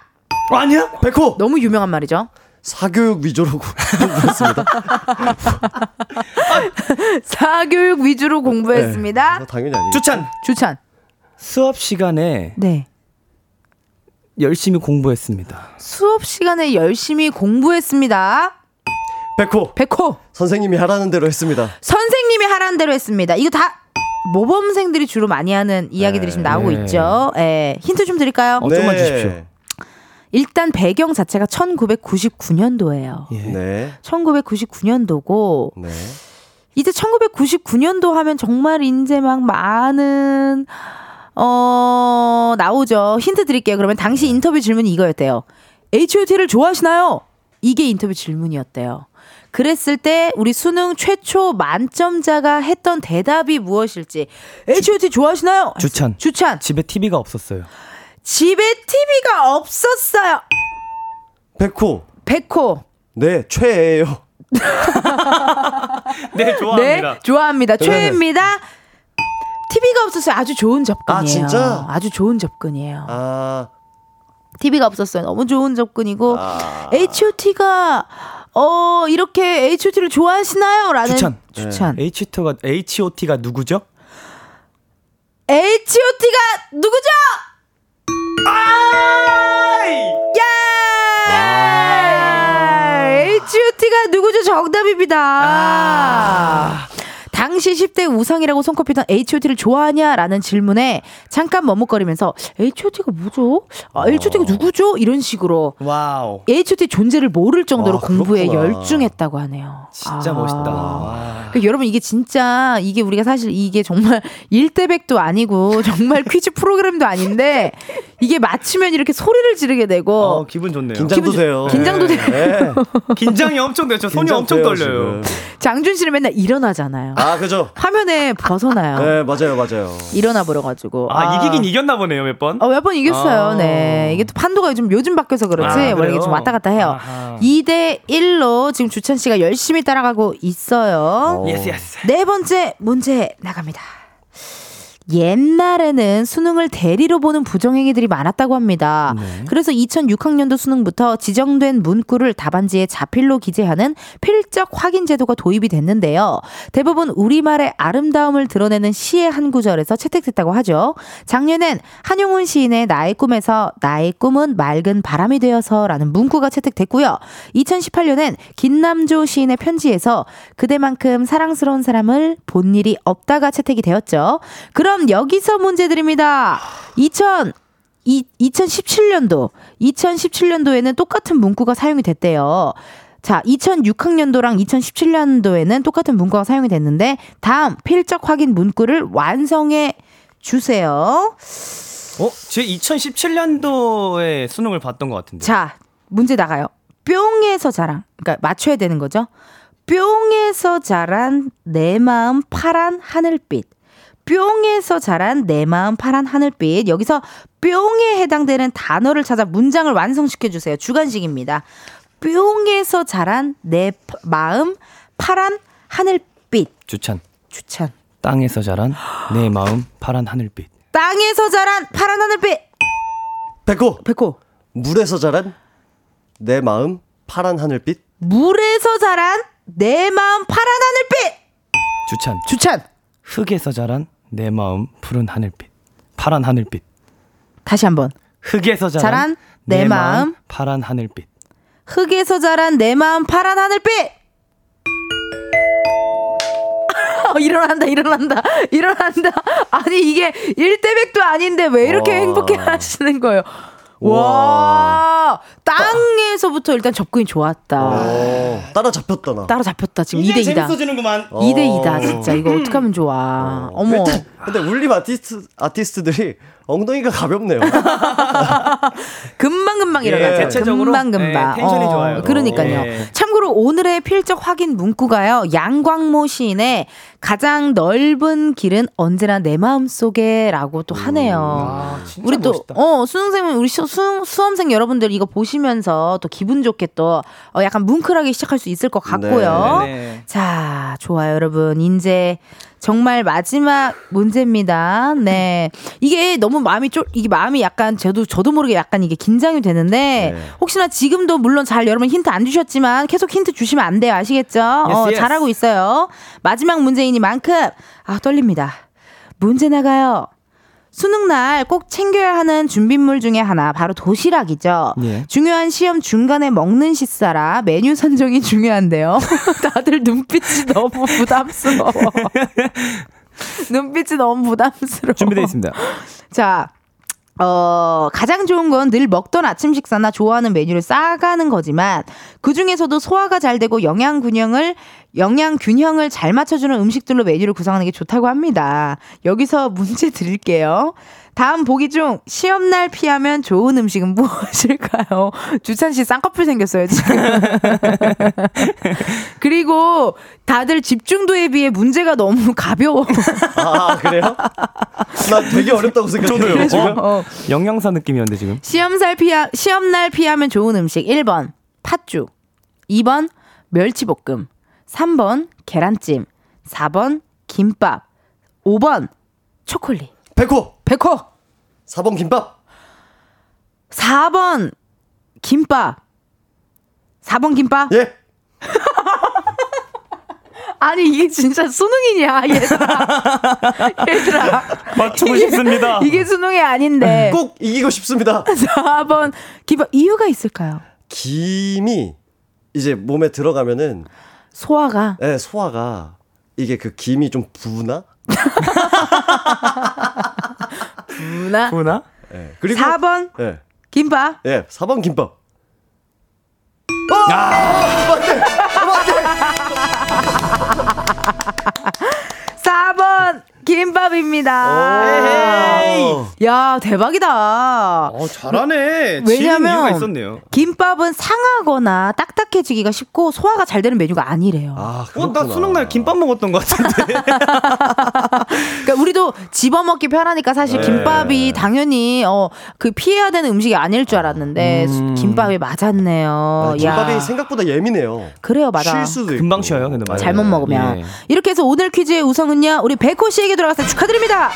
어, 아니야? 백호! 너무 유명한 말이죠. 사교육 위주로 공부했습니다. [LAUGHS] 사교육 위주로 공부했습니다. 네, 당연히 아니고. 추천! 추천. 수업 시간에 네. 열심히 공부했습니다. 수업 시간에 열심히 공부했습니다. 백호! 백호. 선생님이 하라는 대로 했습니다. 선생님이 하라는 대로 했습니다. 이거 다 모범생들이 주로 많이 하는 이야기들이 지금 나오고 네. 있죠. 예. 힌트 좀 드릴까요? 어, 좀만 주십시오. 일단 배경 자체가 1999년도예요. 예. 네. 1999년도고 네. 이제 1999년도 하면 정말 이제 막 많은 어 나오죠. 힌트 드릴게요. 그러면 당시 인터뷰 질문이 이거였대요. H.O.T.를 좋아하시나요? 이게 인터뷰 질문이었대요. 그랬을 때 우리 수능 최초 만점자가 했던 대답이 무엇일지 H.O.T. 좋아하시나요? 주찬. 주찬. 집에 TV가 없었어요. 집에 TV가 없었어요. 백호! 백호. 네, 최애예요. 네, [LAUGHS] 네, 좋아합니다. 최애입니다. TV가 없었어요. 아주 좋은 접근이에요. 아, 진짜? 아주 좋은 접근이에요. 아, TV가 없었어요. 너무 좋은 접근이고 아. H.O.T.가 어 이렇게 H.O.T.를 좋아하시나요? 라는 추천. 추천. H.O.T가 H.O.T가 누구죠? H.O.T.가 누구죠? 예! H.O.T.가 누구죠? 정답입니다. 당시 10대 우상이라고 손꼽히던 H.O.T.를 좋아하냐라는 질문에 잠깐 머뭇거리면서 H.O.T.가 뭐죠? 아, H.O.T.가 누구죠? 이런 식으로 Wow. H.O.T. 존재를 모를 정도로 아, 공부에 그렇구나. 열중했다고 하네요. 진짜 아. 멋있다. 와. 그 여러분 이게 진짜 이게 우리가 사실 이게 정말 [LAUGHS] 일대백도 아니고 정말 퀴즈 프로그램도 아닌데 [LAUGHS] 이게 맞추면 이렇게 소리를 지르게 되고 어, 기분 좋네요. 긴장도 기분- 돼요. 긴장도 돼요. 네. [LAUGHS] 긴장이 엄청 돼요. 저 손이 엄청 긴장돼요, 떨려요. 지금. 장준 씨는 맨날 일어나잖아요. 아, 그죠? 화면에 벗어나요. 네, 맞아요, 맞아요. 일어나 버려가지고. 아, 이기긴 이겼나 보네요, 몇 번. 어, 몇 번 이겼어요. 아. 네. 이게 또 판도가 요즘, 요즘 바뀌어서 그렇지. 아, 원래 좀? 왔다 갔다 해요. 아하. 2대 1로 지금 주찬 씨가 열심히 따라가고 있어요. 어. Yes, yes. 네 번째 문제 나갑니다. 옛날에는 수능을 대리로 보는 부정행위들이 많았다고 합니다. 네. 그래서 2006학년도 수능부터 지정된 문구를 답안지에 자필로 기재하는 필적 확인 제도가 도입이 됐는데요. 대부분 우리말의 아름다움을 드러내는 시의 한 구절에서 채택됐다고 하죠. 작년엔 한용운 시인의 나의 꿈에서 나의 꿈은 맑은 바람이 되어서라는 문구가 채택됐고요. 2018년엔 김남조 시인의 편지에서 그대만큼 사랑스러운 사람을 본 일이 없다가 채택이 되었죠. 그럼 여기서 문제 드립니다. 2000 이, 2017년도, 2017년도에는 똑같은 문구가 사용이 됐대요. 자, 2006학년도랑 2017년도에는 똑같은 문구가 사용이 됐는데, 다음 필적 확인 문구를 완성해 주세요. 어? 제 2017년도에 수능을 봤던 것 같은데. 자, 문제 나가요. 뿅에서 자란, 그러니까 맞춰야 되는 거죠. 뿅에서 자란 내 마음 파란 하늘빛. 뿅에서 자란 내 마음 파란 하늘빛. 여기서 뿅에 해당되는 단어를 찾아 문장을 완성시켜 주세요. 주관식입니다. 뿅에서 자란 내 파- 마음 파란 하늘빛. 주찬. 주찬. 땅에서 자란 내 마음 파란 하늘빛. 땅에서 자란 파란 하늘빛. 백호 백호. 물에서 자란 내 마음 파란 하늘빛. 물에서 자란 내 마음 파란 하늘빛. 주찬. 주찬. 흙에서 자란 내 마음 푸른 하늘빛. 파란 하늘빛. 다시 한번. 흙에서 자란, 자란 내 마음 파란 하늘빛. 흙에서 자란 내 마음 파란 하늘빛. 어, [LAUGHS] 일어난다, 일어난다, 일어난다. 아니, 이게 1대100도 아닌데 왜 이렇게 와. 행복해 하시는 거예요? 와, 땅에서부터 일단 접근이 좋았다. 어, 따라 잡혔다 나. 따라 잡혔다. 지금 2대2다. 재밌어지는구만. 2대2다, 진짜. 이거 어떻게 하면 좋아. 어머. 근데 울림 아티스트 아티스트들이 엉덩이가 가볍네요. [LAUGHS] 금방 금방 예, 일어나죠. 대체적으로, 금방 금방. 예, 텐션이 좋아요. 그러니까요. 예. 참고로 오늘의 필적 확인 문구가요. 양광모 시인의 가장 넓은 길은 언제나 내 마음 속에라고 또 하네요. 아, 진짜 우리 또. 어, 수능생 우리 수, 수, 수험생 여러분들 이거 보시면서 또 기분 좋게 또 어, 약간 뭉클하게 시작할 수 있을 것 같고요. 네, 네. 자, 좋아요, 여러분. 이제 정말 마지막 문제입니다. 네. 이게 너무 마음이 쫄, 이게 마음이 약간 저도, 저도 모르게 약간 이게 긴장이 되는데 네. 혹시나 지금도 물론 잘 여러분 힌트 안 주셨지만 계속 힌트 주시면 안 돼요. 아시겠죠? 어, yes. 잘하고 있어요. 마지막 문제이니만큼 아, 떨립니다. 문제 나가요. 수능날 꼭 챙겨야 하는 준비물 중에 하나 바로 도시락이죠. 예. 중요한 시험 중간에 먹는 식사라 메뉴 선정이 중요한데요. [LAUGHS] 다들 눈빛이 너무 부담스러워. [LAUGHS] 눈빛이 너무 부담스러워. 준비되어 있습니다. 자, 어, 가장 좋은 건 늘 먹던 아침 식사나 좋아하는 메뉴를 싸가는 거지만 그 중에서도 소화가 잘 되고 영양 균형을 영양 균형을 잘 맞춰주는 음식들로 메뉴를 구성하는 게 좋다고 합니다. 여기서 문제 드릴게요. 다음 보기 중 시험날 피하면 좋은 음식은 [LAUGHS] 무엇일까요? 주찬 씨 쌍꺼풀 생겼어요, 지금. [LAUGHS] 그리고 다들 집중도에 비해 문제가 너무 [LAUGHS] 가벼워. 아 그래요? 나 되게 어렵다고 생각해요. 지금. 어. 영양사 느낌이었는데 지금. 시험살 피하, 시험날 피하면 좋은 음식 1번 팥죽 2번 멸치볶음 3번 계란찜 4번 김밥 5번 초콜릿 백호 백호 4번 김밥. 4번 김밥 4번 김밥 예. [LAUGHS] 아니 이게 진짜 수능이냐 얘들아 [LAUGHS] 얘들아 맞추고 이게- 싶습니다. 이게 수능이 아닌데 꼭 이기고 싶습니다. [LAUGHS] 4번 김밥 이유가 있을까요? 김이 이제 몸에 들어가면은 소화가 예, 소화가 이게 그 김이 좀 부나? 누나 구나? 예. 그리고 4번 예. 김밥 예, 4번 김밥. 아! 맞네. 맞네. 4번 김밥입니다. 오. 야, 대박이다. 어, 잘하네. 왜냐면 이유가 있었네요. 김밥은 상하거나 딱딱해지기가 쉽고 소화가 잘 되는 메뉴가 아니래요. 아, 어, 그렇구나. 나 수능 날 김밥 먹었던 것 같은데. [LAUGHS] 그러니까 우리도 집어 먹기 편하니까 사실 네. 김밥이 당연히 어 그 피해야 되는 음식이 아닐 줄 알았는데 수- 음. 김밥이 맞았네요. 아, 김밥이 야. 생각보다 예민해요. 그래요, 맞아. 쉴 수도 있고. 금방 쉬어요, 근데 맞아요. 잘못 먹으면 예. 이렇게 해서 오늘 퀴즈의 우승은요 우리 백호 씨에게 돌아가서 축하드립니다.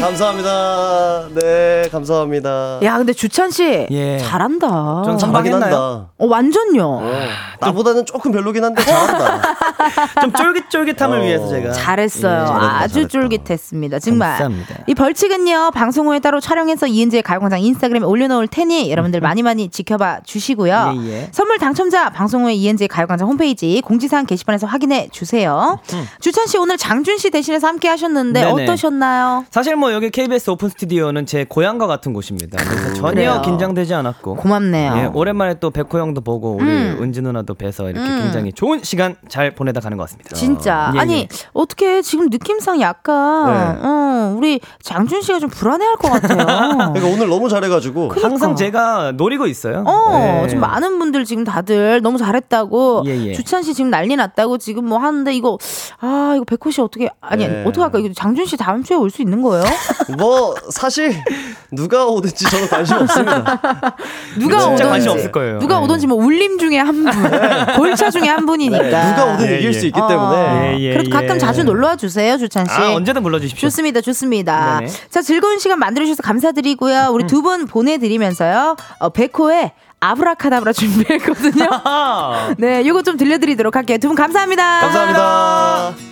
감사합니다. 네, 감사합니다. 야 근데 주찬 씨 예. 잘한다. 좀 잘하긴 선방했나요? 한다. 어 완전요. 어, 나보다는 조금 별로긴 한데 잘한다. [LAUGHS] 좀 쫄깃쫄깃함을 어. 위해서 제가. 잘했어요. 예, 잘했다, 아주 잘했다. 쫄깃했습니다. 정말. 감사합니다. 이 벌칙은요, 방송 후에 따로 촬영해서 이은지의 가요광장 인스타그램에 올려놓을 테니 여러분들 많이 많이 지켜봐 주시고요. 예, 예. 선물 당첨자 방송 후에 이은지의 가요광장 홈페이지 공지사항 게시판에서 확인해 주세요. 주찬 씨 오늘 장준 씨 대신해서 함께 하셨는데 네네. 어떠셨나요? 사실 뭐 여기 KBS 오픈 스튜디오는 제 고향과 같은 곳입니다. 그래서 전혀 그래요. 긴장되지 않았고. 고맙네요. 예, 오랜만에 또 백호 형도 보고 우리 음. 은지 누나도 또 뵈서 이렇게 음. 굉장히 좋은 시간 잘 보내다 가는 것 같습니다. 진짜 예, 아니 예. 어떻게 지금 느낌상 약간 네. 어, 우리 장준 씨가 좀 불안해할 것 같아요. [LAUGHS] 그러니까 오늘 너무 잘해가지고 항상 제가 노리고 있어요. 어, 네. 지금 많은 분들 지금 다들 너무 잘했다고. 예, 예. 주찬 씨 지금 난리 났다고 지금 뭐 하는데 이거, 아, 이거 백호 씨 어떻게, 아니, 네. 어떻게 할까? 이거 장준 씨 다음 주에 올 수 있는 거예요? [LAUGHS] 뭐 사실 누가 오든지 저는 관심 없습니다. [LAUGHS] 누가 진짜 오든지. 관심 없을 거예요. 누가 네. 오든지 뭐 울림 중에 한 분, 골차 중에 한 분이니까. 네, 누가 오든 예, 이길 예. 수 있기 어, 때문에 예, 예, 그래도 가끔 예. 자주 놀러 와 주세요, 주찬 씨. 아, 언제든 불러 주십시오. 좋습니다, 좋습니다. 네네. 자, 즐거운 시간 만들어 주셔서 감사드리고요. 우리 두분 보내드리면서요, 어, 백호의 아브라카다브라 준비했거든요. [LAUGHS] 네, 이거 좀 들려드리도록 할게요. 두 분 감사합니다. 감사합니다.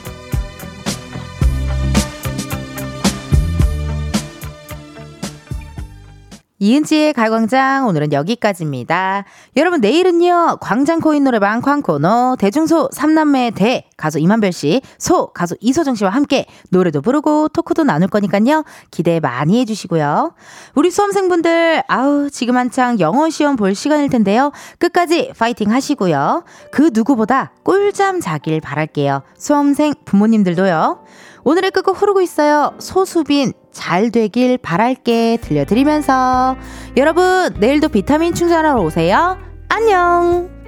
이은지의 가광장 오늘은 여기까지입니다. 여러분 내일은요 광장 코인 노래방 광코너 대중소 삼남매 대 가수 이만별 씨, 소 가수 이소정 씨와 함께 노래도 부르고 토크도 나눌 거니까요 기대 많이 해주시고요. 우리 수험생분들 아우 지금 한창 영어 시험 볼 시간일 텐데요 끝까지 파이팅 하시고요. 그 누구보다 꿀잠 자길 바랄게요. 수험생 부모님들도요. 오늘의 끝곡 흐르고 있어요. 소수빈 잘 되길 바랄게 들려드리면서 여러분 내일도 비타민 충전하러 오세요. 안녕.